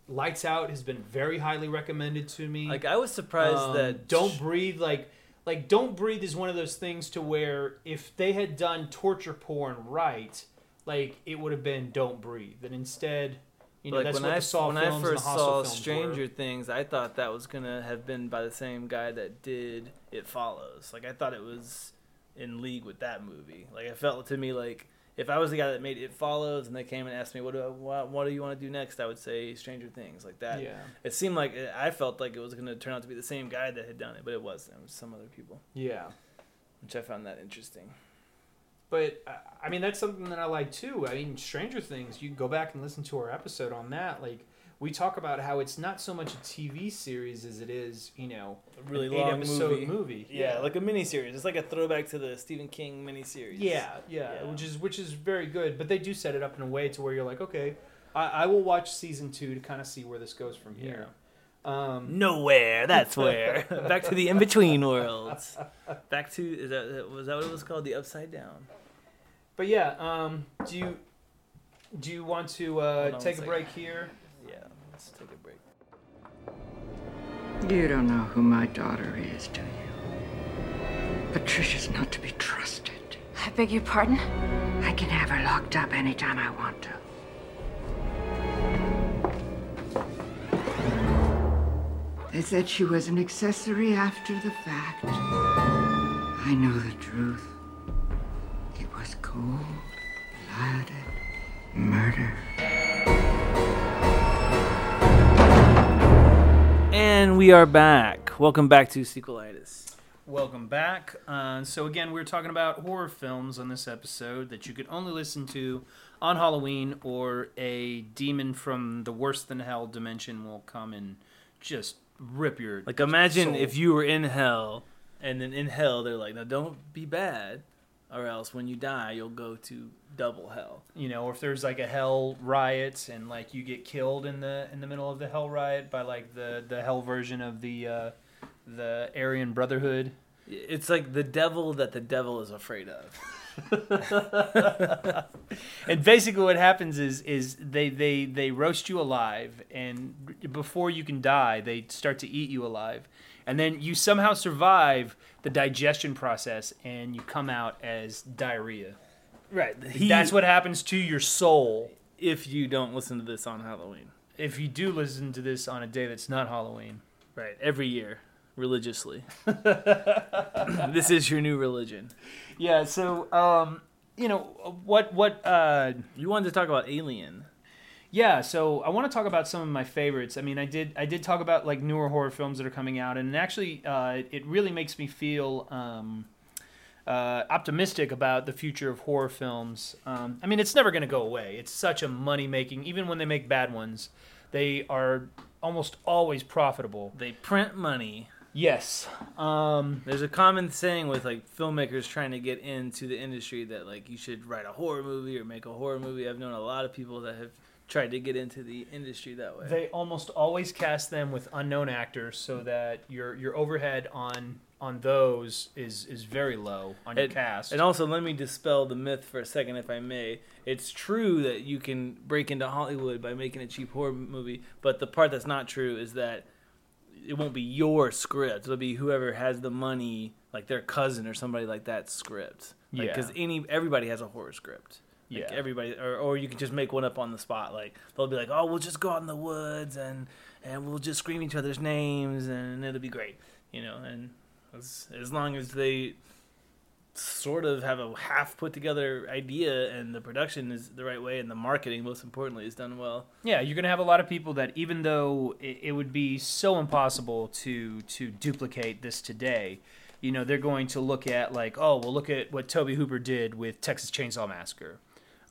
Lights Out has been very highly recommended to me. Like I was surprised Um, that Don't Breathe like like Don't Breathe is one of those things to where if they had done torture porn right, like it would have been Don't Breathe, and instead. You know, like that's when I Saw when I first saw Stranger were. Things, I thought that was gonna have been by the same guy that did It Follows. Like I thought it was in league with that movie. Like it felt to me like if I was the guy that made It Follows and they came and asked me what do I, what, what do you want to do next, I would say Stranger Things like that. Yeah, It seemed like I felt like it was gonna turn out to be the same guy that had done it, but it wasn't. It was some other people, yeah. which I found that interesting. But uh, I mean, that's something that I like too. I mean, Stranger Things. You go back and listen to our episode on that. Like we talk about how it's not so much a TV series as it is, you know, A really long eight-episode movie. movie. Yeah, like a miniseries. It's like a throwback to the Stephen King miniseries. yeah, yeah, Yeah. which is which is very good. But they do set it up in a way to where you're like, okay, I, I will watch season two to kind of see where this goes from here. Um, Nowhere. That's where. Back to the in between worlds. Back to is that was that what it was called? The upside down. but yeah, um, do you do you want to uh, take a break here? Yeah. Let's take a break. You don't know who my daughter is, do you? Patricia's not to be trusted. I beg your pardon? I can have her locked up anytime I want to. They said she was an accessory after the fact. I know the truth. It was cold blooded murder. And we are back. Welcome back to Sequelitis. Welcome back. Uh, so again, we're talking about horror films on this episode that you could only listen to on Halloween, or a demon from the worse than hell dimension will come and just rip your Like imagine soul. if you were in hell, and then in hell they're like, "Now don't be bad, or else when you die you'll go to double hell." you know, or if there's like a hell riot and like you get killed in the in the middle of the hell riot by like the the hell version of the uh, the Aryan Brotherhood. It's like the devil that the devil is afraid of. and basically what happens is is they they they roast you alive and before you can die they start to eat you alive and then you somehow survive the digestion process and you come out as diarrhea Right. that's what happens to your soul if you don't listen to this on Halloween. if you do listen to this on a day that's not halloween Right. Every year, religiously. this is your new religion. yeah so um you know what what uh You wanted to talk about Alien. Yeah, so I want to talk about some of my favorites. I mean, I did I did talk about like newer horror films that are coming out, and actually, uh, it really makes me feel um, uh, optimistic about the future of horror films. Um, I mean, it's never going to go away. It's such a money making. Even when they make bad ones, they are almost always profitable. They print money. Yes. Um, There's a common saying with like filmmakers trying to get into the industry that like you should write a horror movie or make a horror movie. I've known a lot of people that have tried to get into the industry that way. they almost always cast them with unknown actors, so that your your overhead on on those is is very low on your cast. And also, let me dispel the myth for a second, if I may. It's true that you can break into Hollywood by making a cheap horror movie, but the part that's not true is that it won't be your script. It'll be whoever has the money, like their cousin or somebody like that script. Yeah. Because any everybody has a horror script. Like Yeah. everybody, or, or you can just make one up on the spot. Like they'll be like, "Oh, we'll just go out in the woods and and we'll just scream each other's names and it'll be great," you know. And as as long as they sort of have a half put together idea and the production is the right way and the marketing, most importantly, is done well. Yeah, you're gonna have a lot of people that even though it, it would be so impossible to to duplicate this today, you know, they're going to look at like, oh, well, look at what Tobe Hooper did with Texas Chainsaw Massacre,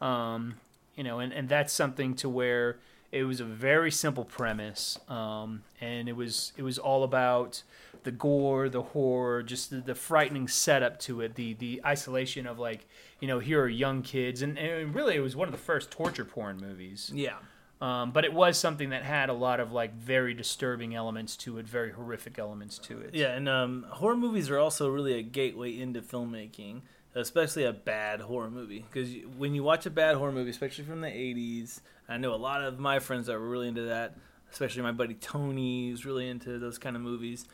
um, you know, and and that's something to where it was a very simple premise, um, and it was it was all about the gore, the horror, just the, the frightening setup to it, the the isolation of like, you know, here are young kids, and, and really it was one of the first torture porn movies. Yeah. Um, but it was something that had a lot of like very disturbing elements to it, very horrific elements to it. Yeah, and um, horror movies are also really a gateway into filmmaking, especially a bad horror movie. Because when you watch a bad horror movie, especially from the 80s, I know a lot of my friends that were really into that, especially my buddy Tony who's really into those kind of movies.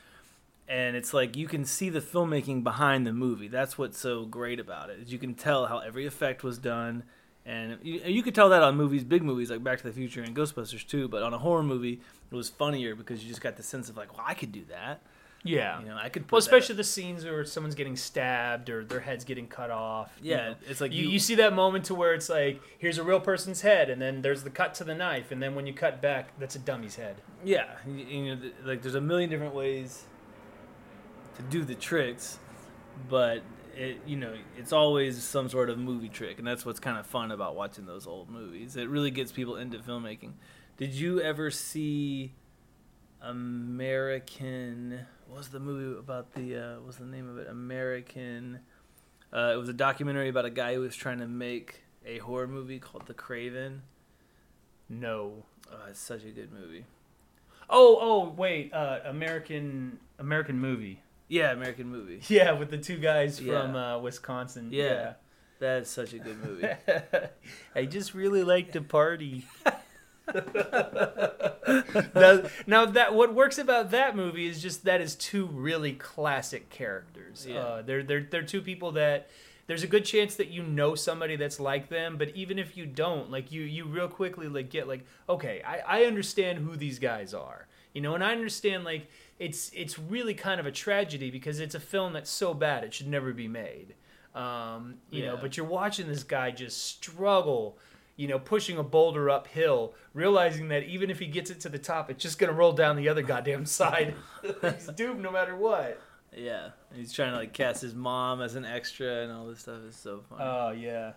And it's like you can see the filmmaking behind the movie. That's what's so great about it. Is you can tell how every effect was done. And you, you could tell that on movies, big movies like Back to the Future and Ghostbusters too. But on a horror movie, it was funnier because you just got the sense of like, well, I could do that. yeah. You know, I could. Put Well, especially the scenes where someone's getting stabbed or their head's getting cut off. you Yeah, know. it's like you, you- you see that moment to where it's like, here's a real person's head, and then there's the cut to the knife, and then when you cut back, that's a dummy's head. Yeah, you, you know, like there's a million different ways to do the tricks, but it, you know, it's always some sort of movie trick, and that's what's kind of fun about watching those old movies. It really gets people into filmmaking. Did you ever see American? What was the movie about the? Uh, what was the name of it? American. Uh, it was a documentary about a guy who was trying to make a horror movie called The Craven. No. Oh, it's such a good movie. Oh, oh, wait, uh, American American movie. Yeah, American movie. Yeah, with the two guys Yeah. from uh, Wisconsin. Yeah. That's such a good movie. I just really like to party. now, now that what works about that movie is just that is two really classic characters. Yeah. Uh, they're they're they're two people that there's a good chance that you know somebody that's like them, but even if you don't, like you you real quickly like get like okay, I I understand who these guys are. You know, and I understand like it's it's really kind of a tragedy because it's a film that's so bad it should never be made. Um, you know, but you're watching this guy just struggle, you know, pushing a boulder uphill, realizing that even if he gets it to the top, it's just gonna roll down the other goddamn side. He's doomed no matter what. yeah, and he's trying to like cast his mom as an extra and all this stuff is so funny. Oh yeah.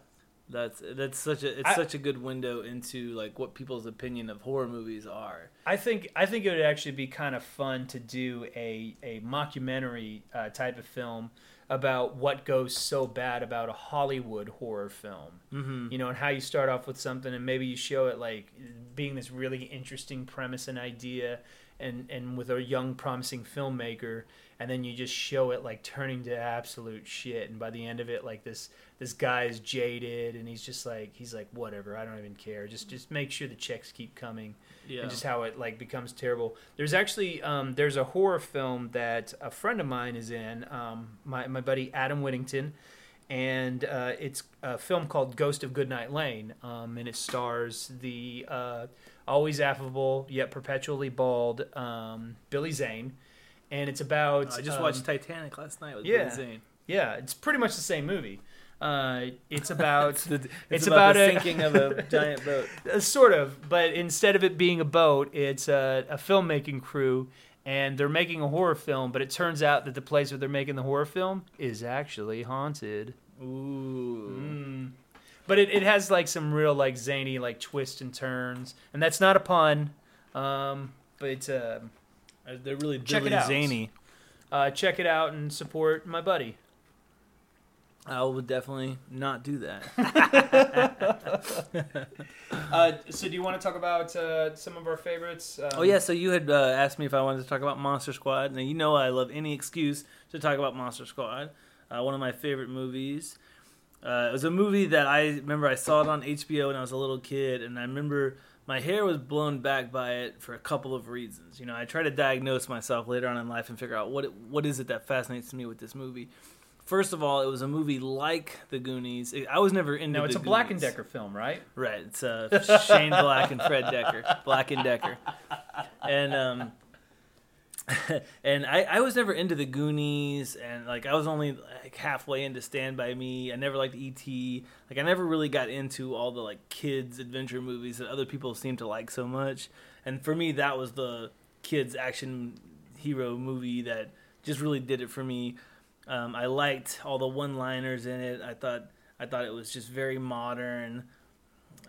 That's that's such a it's I- such a good window into like what people's opinion of horror movies are. I think I think it would actually be kind of fun to do a a mockumentary uh, type of film about what goes so bad about a Hollywood horror film. Mm-hmm. You know, and how you start off with something and maybe you show it like being this really interesting premise and idea and and with a young promising filmmaker and then you just show it like turning to absolute shit and by the end of it like this this guy's jaded and he's just like he's like whatever I don't even care just just make sure the checks keep coming Yeah. and just how it like becomes terrible. There's actually um, there's a horror film that a friend of mine is in, um, my my buddy Adam Whittington, and uh, it's a film called Ghost of Goodnight Lane, um, and it stars the uh, always affable yet perpetually bald um, Billy Zane, and it's about I just um, watched Titanic last night with yeah. Zane. yeah, it's pretty much the same movie. Uh, it's about It's, the, it's, It's about, about the a- sinking of a giant boat. Uh, sort of, but instead of it being a boat, it's a, a filmmaking crew, and they're making a horror film. But it turns out that the place where they're making the horror film is actually haunted. Ooh. Mm. But it, it has like some real like zany like twists and turns, and that's not a pun. Um, but Uh, They're really Check it out. Zany. uh, check it out and support my buddy. I would definitely not do that. Uh, so, do you want to talk about uh, some of our favorites? Um, oh yeah, so you had uh, asked me if I wanted to talk about Monster Squad. Now you know I love any excuse to talk about Monster Squad. Uh, one of my favorite movies. Uh, it was a movie that I remember I saw it on HBO when I was a little kid, and I remember my hair was blown back by it for a couple of reasons. You know, I try to diagnose myself later on in life and figure out what it, what is it that fascinates me with this movie. First of all, it was a movie like The Goonies. I was never into. No, it's a Black and Decker film, right? Right. It's uh, Shane Black and Fred Dekker. Black and Decker. And um and I, I was never into the Goonies and like I was only like halfway into Stand by Me. I never liked E.T. Like I never really got into all the like kids adventure movies that other people seem to like so much. And for me that was the kids action hero movie that just really did it for me. Um, I liked all the one-liners in it. I thought I thought it was just very modern.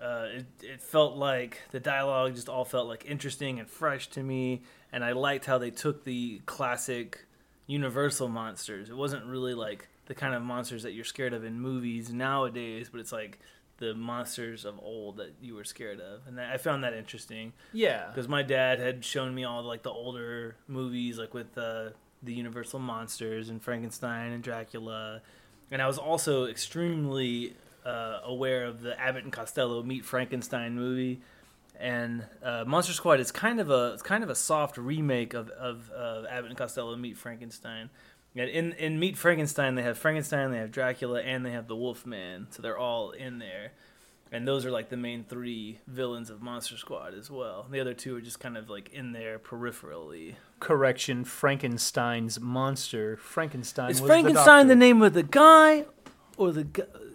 Uh, it, it felt like the dialogue just all felt like interesting and fresh to me, and I liked how they took the classic Universal monsters. It wasn't really like the kind of monsters that you're scared of in movies nowadays, but it's like the monsters of old that you were scared of, and I found that interesting Yeah. because my dad had shown me all like the older movies, like with uh, the Universal monsters and Frankenstein and Dracula, and I was also extremely uh, aware of the Abbott and Costello Meet Frankenstein movie. And uh, Monster Squad is kind of a it's kind of a soft remake of of uh, Abbott and Costello Meet Frankenstein. And in in Meet Frankenstein, they have Frankenstein, they have Dracula, and they have the Wolfman. So they're all in there and those are like the main three villains of Monster Squad as well. The other two are just kind of like in there peripherally. Correction: Frankenstein's monster. Frankenstein. Is Frankenstein the, the, name of the guy, or the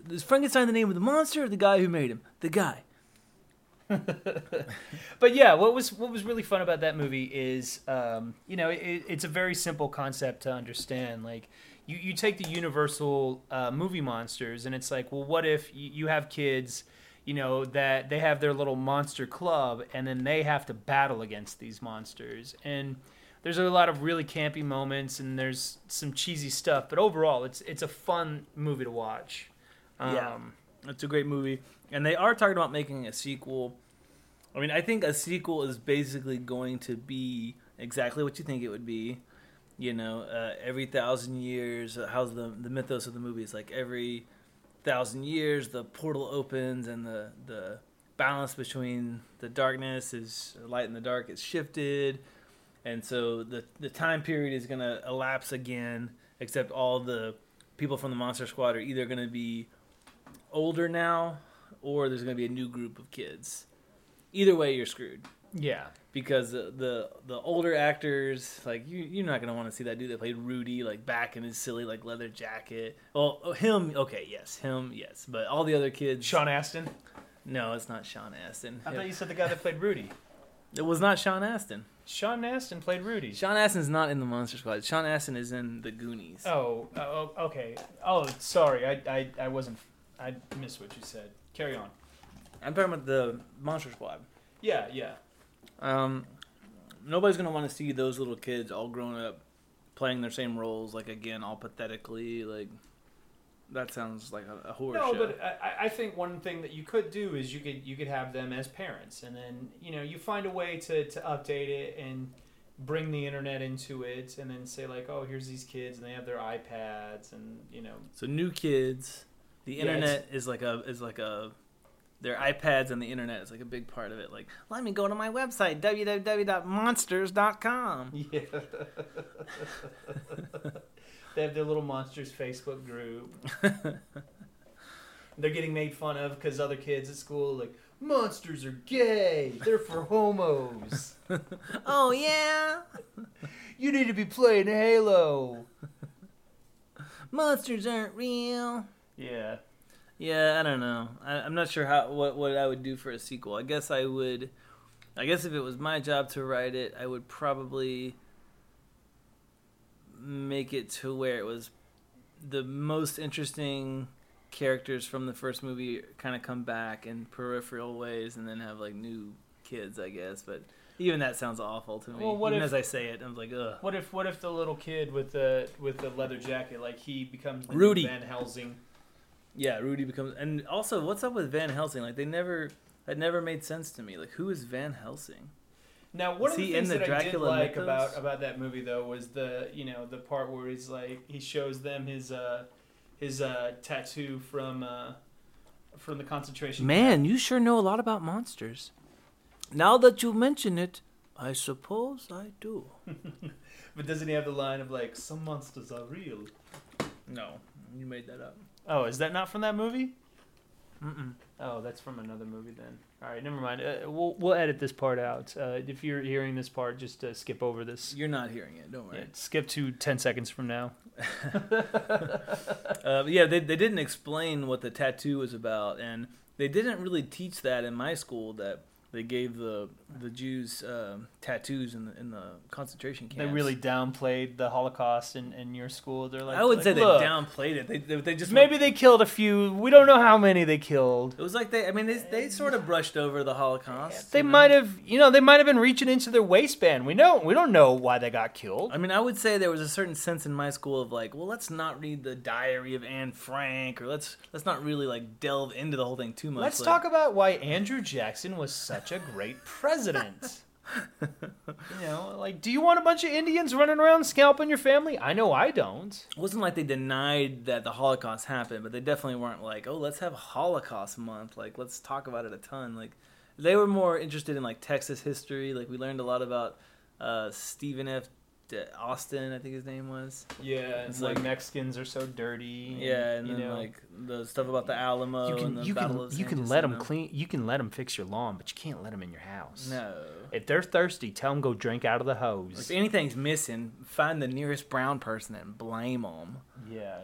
is Frankenstein the name of the monster, or the guy who made him? The guy. But yeah, what was what was really fun about that movie is, um, you know, it, it's a very simple concept to understand. Like, you, you take the Universal uh, movie monsters, and it's like, well, what if you, you have kids, you know, that they have their little monster club, and then they have to battle against these monsters, and there's a lot of really campy moments, and there's some cheesy stuff, but overall, it's it's a fun movie to watch. Yeah. It's a great movie, and they are talking about making a sequel. I mean, I think a sequel is basically going to be exactly what you think it would be. You know, uh, every thousand years, uh, how's the the mythos of the movie is like every thousand years the portal opens and the the balance between the darkness is light and the dark is shifted, and so the the time period is gonna elapse again. Except all the people from the Monster Squad are either gonna be older now, or there's going to be a new group of kids. Either way, you're screwed yeah. because the the, the older actors, like you, you're not going to want to see that dude that played Rudy, like back in his silly like leather jacket. Well, oh, him, okay, yes, him, yes, but all the other kids. Sean Astin. No, it's not Sean Astin. I thought you said the guy that played Rudy. It was not Sean Astin. Sean Astin played Rudy. Sean Astin's not in the Monster Squad. Sean Astin is in the Goonies. Oh, oh, okay. Oh, sorry. I, I, I wasn't. I missed what you said. Carry on. I'm talking about the Monster Squad. Yeah, yeah. Um, nobody's gonna want to see those little kids all grown up playing their same roles, like again, all pathetically. Like that sounds like a, a horror No, show. but I, I think one thing that you could do is you could you could have them as parents, and then you know you find a way to to update it and bring the internet into it, and then say like, oh, here's these kids, and they have their iPads, and you know, so new kids, the Yeah, internet is like a is like a their iPads and the internet is like a big part of it. Like, let me go to my website www.monsters.com. yeah. they have their little monsters Facebook group. They're getting made fun of because other kids at school like monsters are gay. They're for homos. oh yeah, You need to be playing Halo. monsters aren't real. Yeah. Yeah, I don't know. I, I'm not sure how what what I would do for a sequel. I guess I would. I guess if it was my job to write it, I would probably make it to where it was the most interesting characters from the first movie kind of come back in peripheral ways, and then have like new kids, I guess. But Even that sounds awful to me. Well, what Even if- as I say it, I'm like, ugh. What if what if the little kid with the with the leather jacket, like he becomes Rudy. Van Helsing? Yeah, Rudy becomes. And also, what's up with Van Helsing? Like, they never. That never made sense to me. Like, who is Van Helsing? Now, one Is of the he things in the that I did Dracula like mythos? about about that movie though was the you know the part where he's like he shows them his uh his uh tattoo from uh from the concentration Man, you sure know a lot about monsters. Now that you mention it, I suppose I do. But doesn't he have the line of like some monsters are real? No, you made that up. Oh, is that not from that movie? Mm-mm. Oh, that's from another movie then. All right, never mind. Uh, we'll we'll edit this part out. Uh, if you're hearing this part, just uh, skip over this. You're not hearing it. Don't worry. Yeah, skip to ten seconds from now. Uh, yeah, they they didn't explain what the tattoo was about, and they didn't really teach that in my school. That they gave the the Jews um tattoos in the in the concentration camps. They really downplayed the Holocaust in, in your school. They're like, I would like, say they downplayed it. They they, they just Maybe they killed a few. We don't know how many they killed. It was like they. I mean, they they sort of brushed over the Holocaust. They you know? might have, you know, they might have been reaching into their waistband. We know, we don't know why they got killed. I mean, I would say there was a certain sense in my school of like, well, let's not read the Diary of Anne Frank, or let's let's not really like delve into the whole thing too much. Let's Like, talk about why Andrew Jackson was such a great president. you know, like, do you want a bunch of Indians running around scalping your family? I know I don't. It wasn't like they denied that the Holocaust happened, but they definitely weren't like, oh, let's have Holocaust month. Like, let's talk about it a ton. Like, they were more interested in like Texas history. Like, we learned a lot about uh, Stephen F. D- Austin, I think his name was. Yeah, It's it's like like- Mexicans are so dirty. Yeah, and you then know, like the stuff about the Alamo you and can the you Battle can of you can let them clean. You can let them fix your lawn, but you can't let them in your house. No. If they're thirsty, tell them go drink out of the hose. If anything's missing, find the nearest brown person and blame them. Yeah,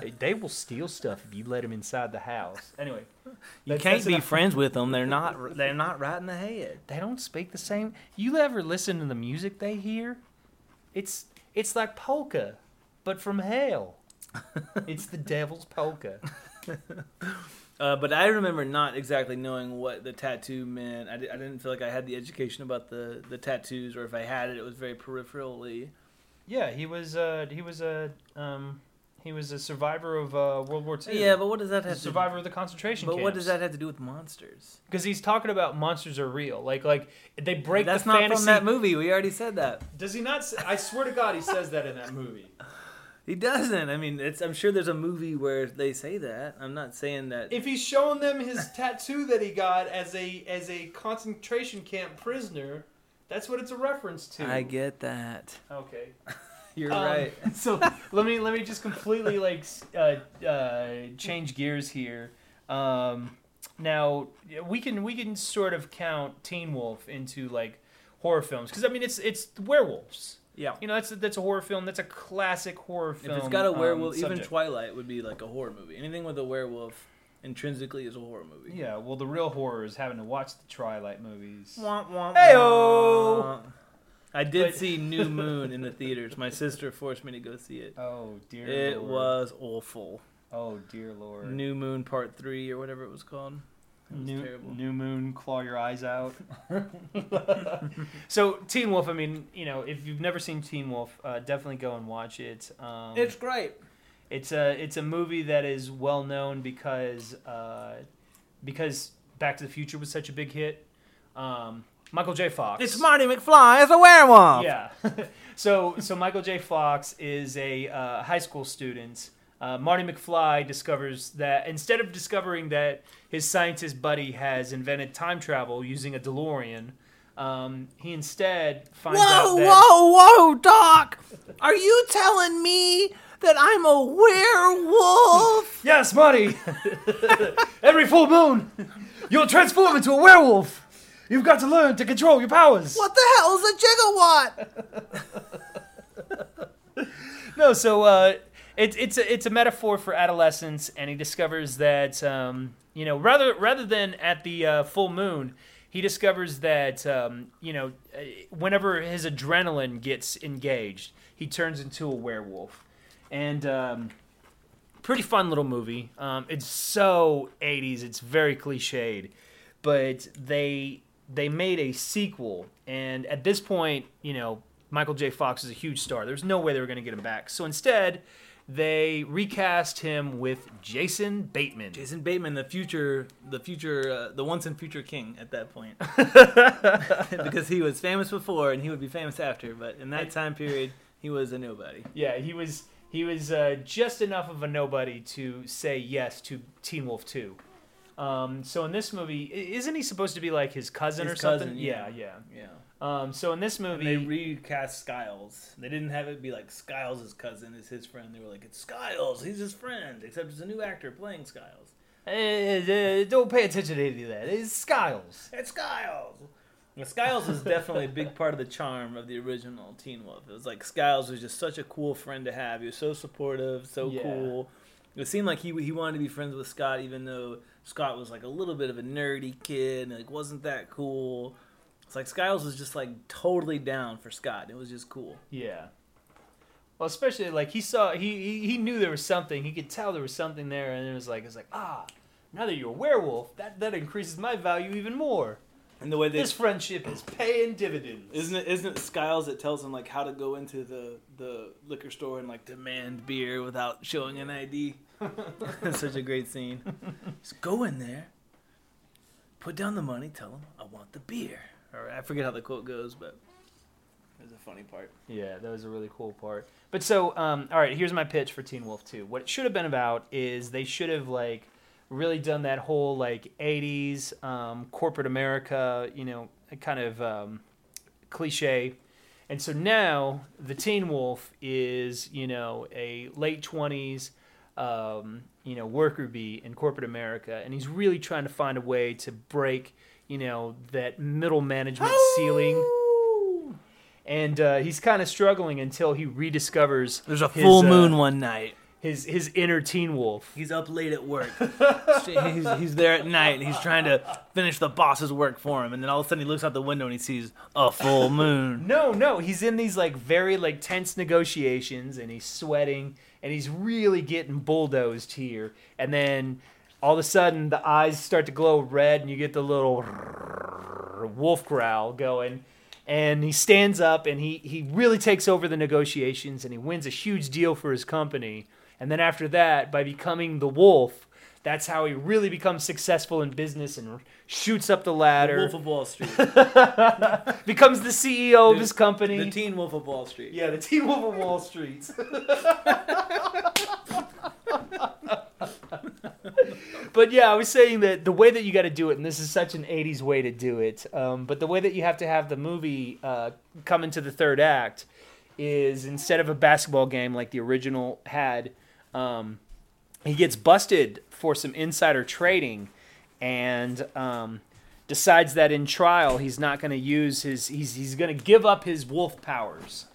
they, they will steal stuff if you let them inside the house. Anyway, You That's- can't that's be enough. friends with them. They're not. They're not right in the head. they don't speak the same. You ever listen to the music they hear? It's it's like polka, but from hell. it's the devil's polka. Uh, but I remember not exactly knowing what the tattoo meant. I, di- I didn't feel like I had the education about the, the tattoos, or if I had it, it was very peripherally. Yeah, he was uh he was a um he was a survivor of uh, World War II. Yeah, but what does that have survivor to? of the concentration But camps. what does that have to do with monsters? Because he's talking about monsters are real. Like like they break That's the not fantasy. from that movie. We already said that. Does he not? Say, I swear to God, he says that in that movie. He doesn't. I mean, it's. I'm sure there's a movie where they say that. I'm not saying that. If he's showing them his tattoo that he got as a as a concentration camp prisoner, that's what it's a reference to. I get that. Okay. You're Um, right. so let me let me just completely like uh, uh, change gears here. Um, now we can we can sort of count Teen Wolf into like horror films because I mean it's it's werewolves. Yeah. You know that's a, that's a horror film. That's a classic horror film. If it's got a um, werewolf, even. Twilight would be like a horror movie. Anything with a werewolf intrinsically is a horror movie. Yeah, well, the real horror is having to watch the Twilight movies. Womp, womp, Heyo! I did see New Moon in the theaters. My sister forced me to go see it. Oh dear. It Lord. was awful. Oh dear lord. New Moon Part Three or whatever it was called. It was New, terrible. new moon, claw your eyes out. so Teen Wolf, I mean, you know, if you've never seen Teen Wolf, uh, definitely go and watch it. Um, It's great. it's a it's a movie that is well known because uh, because Back to the Future was such a big hit. Um, Michael J. Fox. It's Marty McFly as a werewolf. Yeah. so so Michael J. Fox is a uh, high school student. Uh, Marty McFly discovers that instead of discovering that his scientist buddy has invented time travel using a DeLorean, um, he instead finds out Whoa, that whoa, whoa, Doc! Are you telling me that I'm a werewolf? yes, Marty, every full moon you'll transform into a werewolf. You've got to learn to control your powers. what the hell is a gigawatt? No, so uh, it's it's a, it's a metaphor for adolescence, and he discovers that um, you know rather rather than at the uh, full moon, he discovers that um, you know uh, whenever his adrenaline gets engaged, he turns into a werewolf, and um, pretty fun little movie. Um, it's so '80s, it's very cliched, but they they made a sequel, and at this point, you know, Michael J. Fox is a huge star. There's no way they were going to get him back. So instead, they recast him with Jason Bateman. Jason Bateman, the future, the future, uh, the once and future king at that point, because he was famous before and he would be famous after. But in that time period, he was a nobody. Yeah, he was he was uh, just enough of a nobody to say yes to Teen Wolf Two. Um, so in this movie, isn't he supposed to be like his cousin His or something? cousin, yeah, yeah. yeah. Yeah. Um, so in this And movie, they recast Stiles. They didn't have it be like Stiles' cousin is his friend. They were like, it's Stiles, he's his friend, except it's a new actor playing Stiles. Eh, eh, don't pay attention to any of that. It's Stiles. It's Stiles. Stiles is definitely a big part of the charm of the original Teen Wolf. It was like Stiles was just such a cool friend to have. He was so supportive, so Yeah. cool. It seemed like he he wanted to be friends with Scott, even though Scott was like a little bit of a nerdy kid and like wasn't that cool. It's like Stiles was just like totally down for Scott. It was just cool. Yeah. Well, especially like he saw he, he he knew there was something. He could tell there was something there, and it was like it's like ah, now that you're a werewolf, that that increases my value even more. And the way they This friendship is paying dividends. Isn't it isn't it Stiles that tells him like how to go into the, the liquor store and like demand beer without showing an ID? That's such a great scene. Just go in there, put down the money, tell them I want the beer. Or I forget how the quote goes, but there's a funny part. Yeah, that was a really cool part. But so, um, all right, here's my pitch for Teen Wolf 2. What it should have been about is they should have like really done that whole like 80s um, corporate America, you know, kind of um, cliche. And so now the Teen Wolf is, you know, a late 20s, um, you know, worker bee in corporate America, and he's really trying to find a way to break, you know, that middle management ceiling and uh, he's kind of struggling until he rediscovers There's a his, full uh, moon one night. His his inner teen wolf. He's up late at work. he's, he's there at night and he's trying to finish the boss's work for him. And then all of a sudden he looks out the window and he sees a full moon. No, no, he's in these like very like tense negotiations, and he's sweating, and he's really getting bulldozed here. And then all of a sudden, the eyes start to glow red, and you get the little wolf growl going. And he stands up, and he he really takes over the negotiations, and he wins a huge deal for his company. And then after that, by becoming the wolf, that's how he really becomes successful in business and shoots up the ladder. Wolf of Wall Street. becomes the CEO of his company. The teen Wolf of Wall Street. yeah, the Teen Wolf of Wall Street. but yeah, I was saying that the way that you got to do it, and this is such an '80s way to do it, um, but the way that you have to have the movie uh, come into the third act is instead of a basketball game like the original had, um, he gets busted for some insider trading, and um, decides that in trial he's not going to use his he's he's going to give up his wolf powers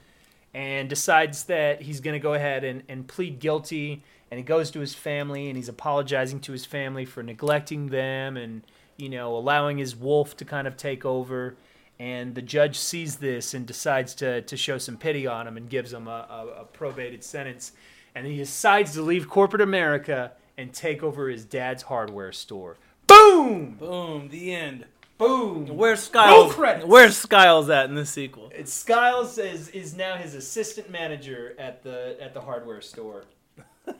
and decides that he's going to go ahead and, and plead guilty and he goes to his family and he's apologizing to his family for neglecting them and you know allowing his wolf to kind of take over. And the judge sees this and decides to, to show some pity on him and gives him a, a, a probated sentence and he decides to leave corporate america and take over his dad's hardware store boom Boom. The end. boom Where's Stiles? credits. Where's Stiles at in the sequel? It's Stiles is, is now his assistant manager at the at the hardware store.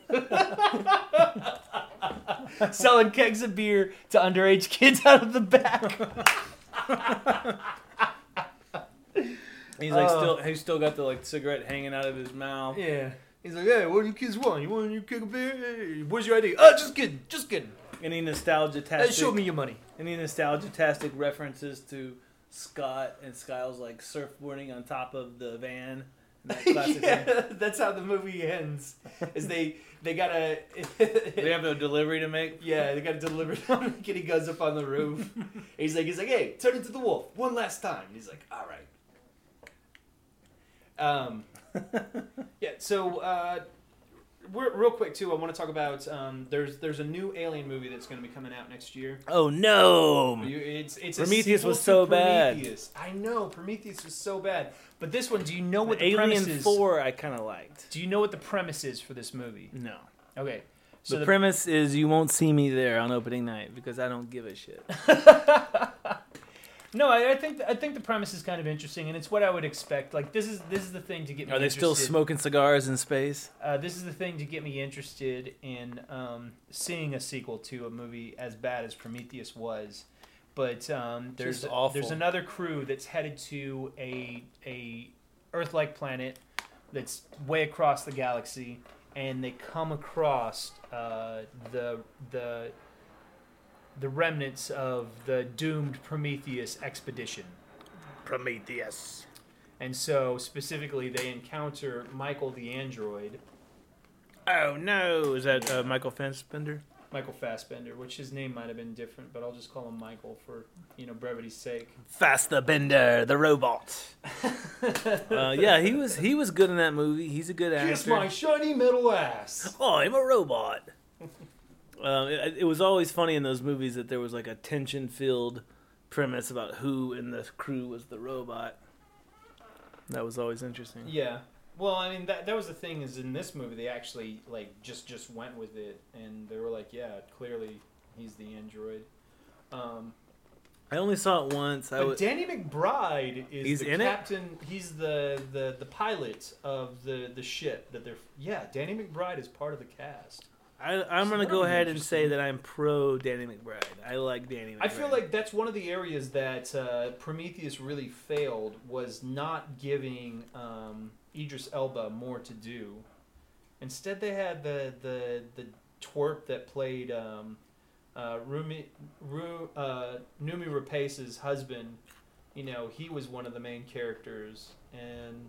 Selling kegs of beer to underage kids out of the back. He's like Oh. still. He's still got the like cigarette hanging out of his mouth. Yeah. He's like, hey, what do you kids want? You want you kick a beer? Hey, where's your ID? Oh, just kidding, just kidding. Any nostalgia Hey, tastic? show me your money. Any nostalgia tastic references to Scott and Stiles like surfboarding on top of the van? That yeah, that's how the movie ends. Is they they gotta They have a delivery to make. Yeah, they got to deliver it on Kid he goes up on the roof. he's like, he's like, hey, turn into the wolf one last time. He's like, all right. Um, yeah. So, uh, we're, real quick too, I want to talk about um, there's there's a new Alien movie that's going to be coming out next year. Oh no! You- It's it's Prometheus was so bad. I know Prometheus was so bad, but this one, do you know what the Alien premise is? Four, I kind of liked. Do you know what the premise is for this movie? No. Okay. The, So the, premise is you won't see me there on opening night because I don't give a shit. No, I, I think I think the premise is kind of interesting, and it's what I would expect. Like this is this is the thing to get me. Are they still interested. smoking cigars in space? Uh, this is the thing to get me interested in um, seeing a sequel to a movie as bad as Prometheus was. But um, there's there's another crew that's headed to a a Earth-like planet that's way across the galaxy, and they come across uh, the the the remnants of the doomed Prometheus expedition. Prometheus. And so specifically, they encounter Michael the android. Oh no! Is that uh, Michael Fassbender? Michael Fassbender, which his name might have been different, but I'll just call him Michael for you know brevity's sake. Fast the Bender, the robot. uh, yeah, he was he was good in that movie. He's a good actor. Kiss actor. my shiny middle ass. Oh, I'm a robot. Um, it, it was always funny in those movies that there was like a tension-filled premise about who in the crew was the robot. That was always interesting. Yeah. Well, I mean that that was the thing is in this movie they actually like just just went with it and they were like, yeah, clearly he's the android. Um, I only saw it once. I but was Danny McBride is He's the in it? captain. He's the, the the pilot of the the ship that they're. Yeah, Danny McBride is part of the cast. I, I'm gonna go ahead and say that I'm pro Danny McBride. I like Danny. McBride. I feel like that's one of the areas that uh, Prometheus really failed was not giving um, Idris Elba more to do. Instead, they had the the the twerp that played um, uh, Rumi, Ru, uh, Noomi Rapace's husband. You know, he was one of the main characters, and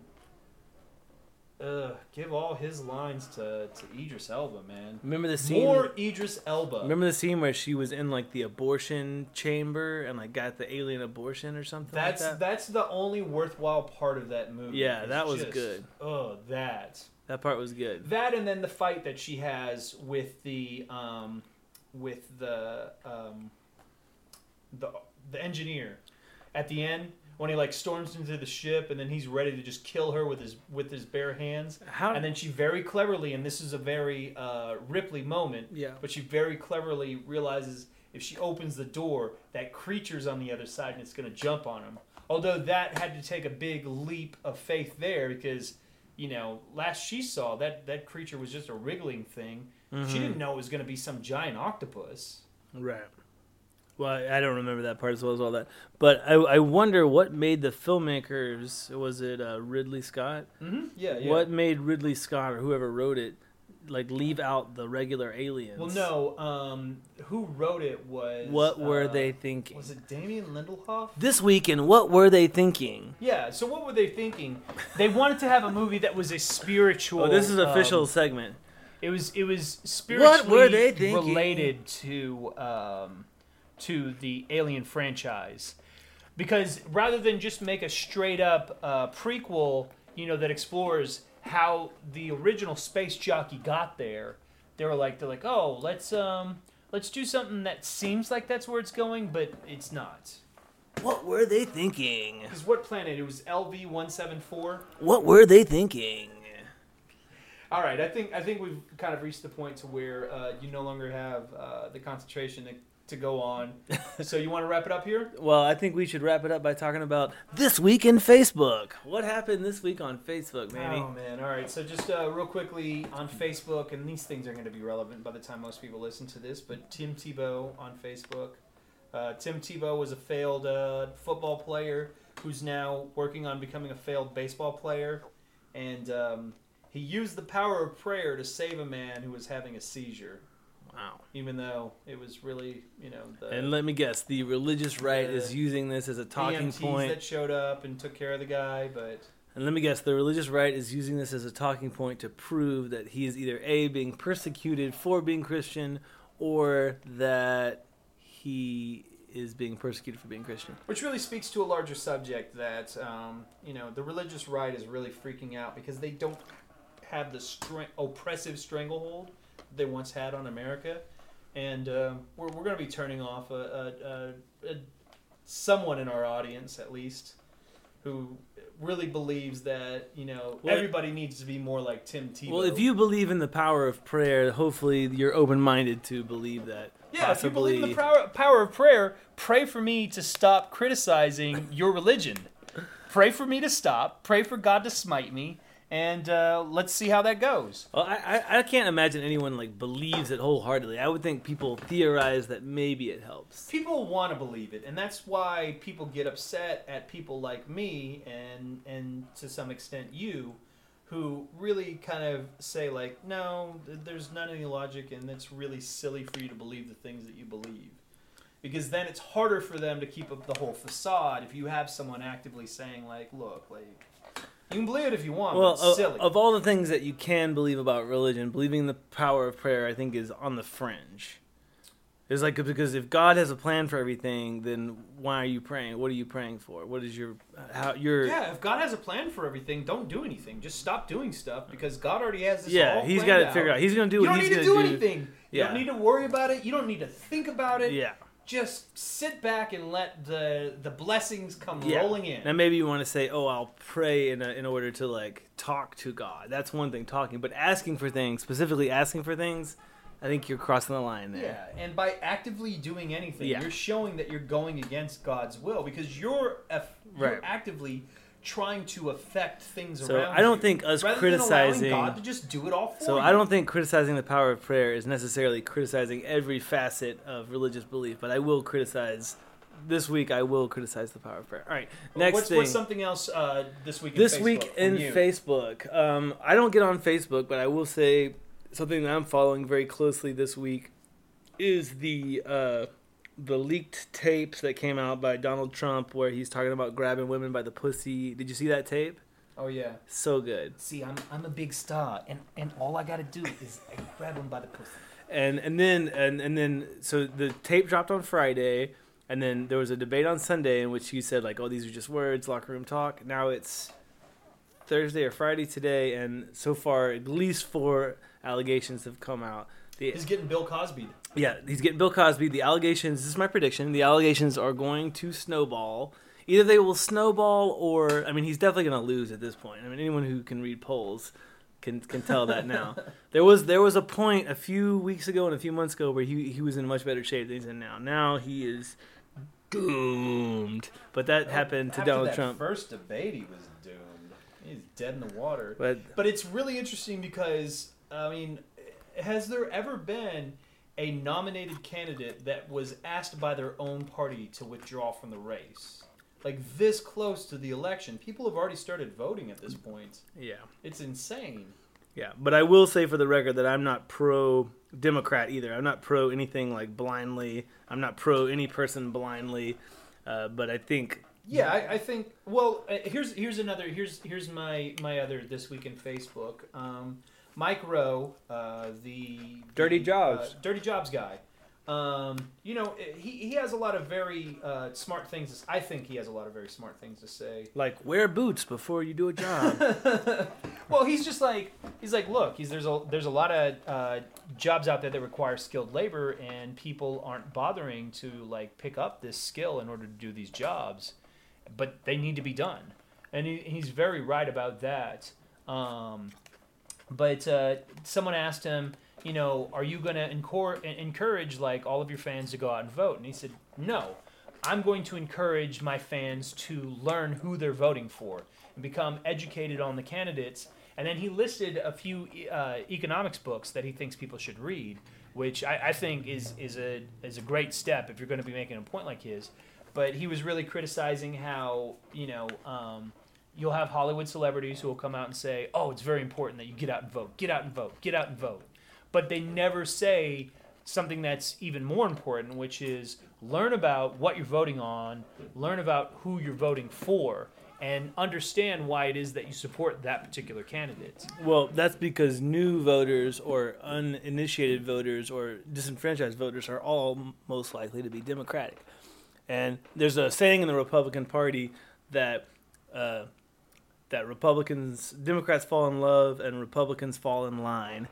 uh, give all his lines to, to Idris Elba, man. remember the scene. More Idris Elba. Remember the scene where she was in like the abortion chamber and like got the alien abortion or something That's like that. that's the only worthwhile part of that movie. Yeah, that was just- good. Oh, that That part was good. that, and then the fight that she has with the um, with the um, the the engineer at the end when he like storms into the ship and then he's ready to just kill her with his with his bare hands. How? And then she very cleverly, and this is a very uh, Ripley moment, yeah. but she very cleverly realizes if she opens the door, that creature's on the other side and it's going to jump on him. Although that had to take a big leap of faith there because, you know, last she saw that that creature was just a wriggling thing. She Mhm. didn't know it was going to be some giant octopus. Right. Well, I don't remember that part as well as all that, but I, I wonder what made the filmmakers. Was it uh, Ridley Scott? Mm-hmm. Yeah, yeah. What made Ridley Scott or whoever wrote it like leave out the regular aliens? Well, no. Um, who wrote it was. What were uh, they thinking? Was it Damien Lindelof? This weekend, what were they thinking? Yeah. So what were they thinking? They wanted to have a movie that was a spiritual. Oh, this is um, official segment. It was it was spiritually What were they thinking? related to um, to the Alien franchise, because rather than just make a straight up uh, prequel, you know, that explores how the original space jockey got there, they were like they're like, oh, let's um let's do something that seems like that's where it's going, but it's not. What were they thinking? Because what planet? It was LV one seven four. What were they thinking? All right, I think I think we've kind of reached the point to where uh, you no longer have uh, the concentration to, to go on. so you want to wrap it up here? Well, I think we should wrap it up by talking about this week in Facebook. What happened this week on Facebook, Manny? Oh man! All right, so just uh, real quickly on Facebook, and these things are going to be relevant by the time most people listen to this. But Tim Tebow on Facebook. Uh, Tim Tebow was a failed uh, football player who's now working on becoming a failed baseball player, and um, he used the power of prayer to save a man who was having a seizure. Wow. even though it was really, you know, the And let me guess, the religious right The is using this as a talking EMTs point. that showed up and took care of the guy, but And let me guess, the religious right is using this as a talking point to prove that he is either A, being persecuted for being Christian, or that he is being persecuted for being Christian. which really speaks to a larger subject that um, you know the religious right is really freaking out because they don't have the stra- oppressive stranglehold they once had on America, and um we're we're going to be turning off a, a, a, a someone in our audience at least. who really believes that you know Well, everybody needs to be more like Tim Tebow. Well, if you believe in the power of prayer, hopefully you're open-minded to believe that. yeah, if you believe in the power, power of prayer, pray for me to stop criticizing your religion. Pray for me to stop. Pray for God to smite me, and uh, let's see how that goes. Well, I, I can't imagine anyone like believes it wholeheartedly. I would think people theorize that maybe it helps. people want to believe it and that's why people get upset at people like me and and to some extent you who really kind of say like no th- there's not any logic and it's really silly for you to believe the things that you believe because then it's harder for them to keep up the whole facade if you have someone actively saying like look like you can believe it if you want Well, but it's of, silly of all the things that you can believe about religion, believing the power of prayer, I think, is on the fringe. It's like because if God has a plan for everything, then why are you praying? What are you praying for? What is your how your yeah, if God has a plan for everything, don't do anything. Just stop doing stuff because God already has this. yeah? He's got it out. figured out. He's gonna do you what don't he's need to gonna do anything. You don't need to worry about it. You don't need to think about it. Yeah. Just sit back and let the the blessings come Yeah. rolling in. Now maybe you want to say, "Oh, I'll pray in a, in order to like talk to God." That's one thing, talking, but asking for things, specifically asking for things, I think you're crossing the line there. yeah, and by actively doing anything, Yeah. you're showing that you're going against God's will because you're you're Right. actively trying to affect things So around I don't you, think us criticizing- God to just do it all for So you. I don't think criticizing the power of prayer is necessarily criticizing every facet of religious belief, but I will criticize. This week, I will criticize the power of prayer. All right, next what's, thing. what's something else uh, this week? This Facebook week in you? Facebook, um, I don't get on Facebook, but I will say something that I'm following very closely this week is the uh, the leaked tapes that came out by Donald Trump, where he's talking about grabbing women by the pussy. Did you see that tape? Oh yeah. So good. See, I'm I'm a big star, and and all I gotta do is grab him by the pussy. and and then and and then so the tape dropped on Friday, and then there was a debate on Sunday in which he said like, "Oh, these are just words, locker room talk." Now it's Thursday or Friday today, and so far at least four allegations have come out. The, He's getting Bill Cosby. yeah, he's getting Bill Cosby. The allegations. This is my prediction. The allegations are going to snowball. Either they will snowball, or I mean, he's definitely going to lose at this point. I mean, anyone who can read polls can can tell that now. there was there was a point a few weeks ago and a few months ago where he he was in much better shape than he's in now. Now he is doomed. But that happened to After Donald that Trump. First debate, he was doomed. He's dead in the water. But But it's really interesting because I mean, has there ever been a nominated candidate that was asked by their own party to withdraw from the race? Like this close to the election, people have already started voting at this point. yeah. It's insane. Yeah, but I will say for the record that I'm not pro Democrat either. I'm not pro anything like blindly. I'm not pro any person blindly. Uh, but I think Yeah, I, I think. Well, uh, here's here's another. Here's here's my my other this week in Facebook. Um, Mike Rowe, uh, the Dirty the, Jobs. uh, Dirty Jobs guy. Um, you know, he he has a lot of very uh, smart things. To, s- I think he has a lot of very smart things to say. like wear boots before you do a job. Well, he's just like he's like, look, he's there's a there's a lot of uh, jobs out there that require skilled labor, and people aren't bothering to like pick up this skill in order to do these jobs, but they need to be done, and he, he's very right about that. Um, but uh, someone asked him, you know, are you going to encourage like all of your fans to go out and vote? And he said, no. I'm going to encourage my fans to learn who they're voting for and become educated on the candidates. And then he listed a few uh, economics books that he thinks people should read, which I, I think is is a is a great step if you're going to be making a point like his. But he was really criticizing how you know um, you'll have Hollywood celebrities who will come out and say, "Oh, it's very important that you get out and vote, get out and vote, get out and vote," but they never say something that's even more important, which is learn about what you're voting on, learn about who you're voting for, and understand why it is that you support that particular candidate. well, that's because new voters or uninitiated voters or disenfranchised voters are all most likely to be Democratic. And there's a saying in the Republican Party that uh, that Republicans, Democrats fall in love and Republicans fall in line,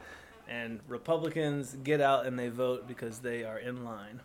and Republicans get out and they vote because they are in line.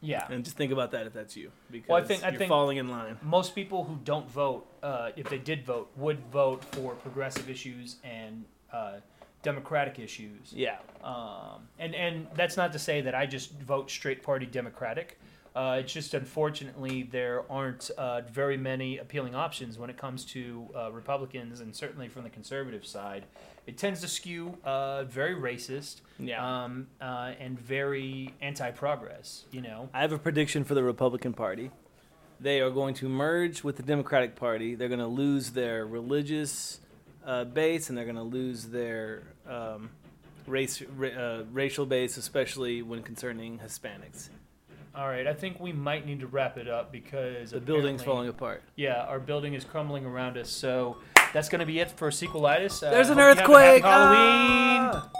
Yeah. And just think about that if that's you, because Well, I think- I you're think- falling in line. Most people who don't vote, uh, if they did vote, would vote for progressive issues and uh, democratic issues. Yeah. Um, and and that's not to say that I just vote straight party Democratic. Uh, it's just unfortunately there aren't uh, very many appealing options when it comes to uh, Republicans, and certainly from the conservative side, it tends to skew uh, very racist Yeah. um, uh, and very anti-progress. You know, I have a prediction for the Republican Party. They are going to merge with the Democratic Party. They're going to lose their religious uh, base and they're going to lose their um, race, ra- uh, racial base, especially when concerning Hispanics. All right. I think we might need to wrap it up because The building's falling apart. Yeah, our building is crumbling around us. So that's going to be it for Sequelitis. Uh, There's an hope you have a happy earthquake! Halloween. Ah!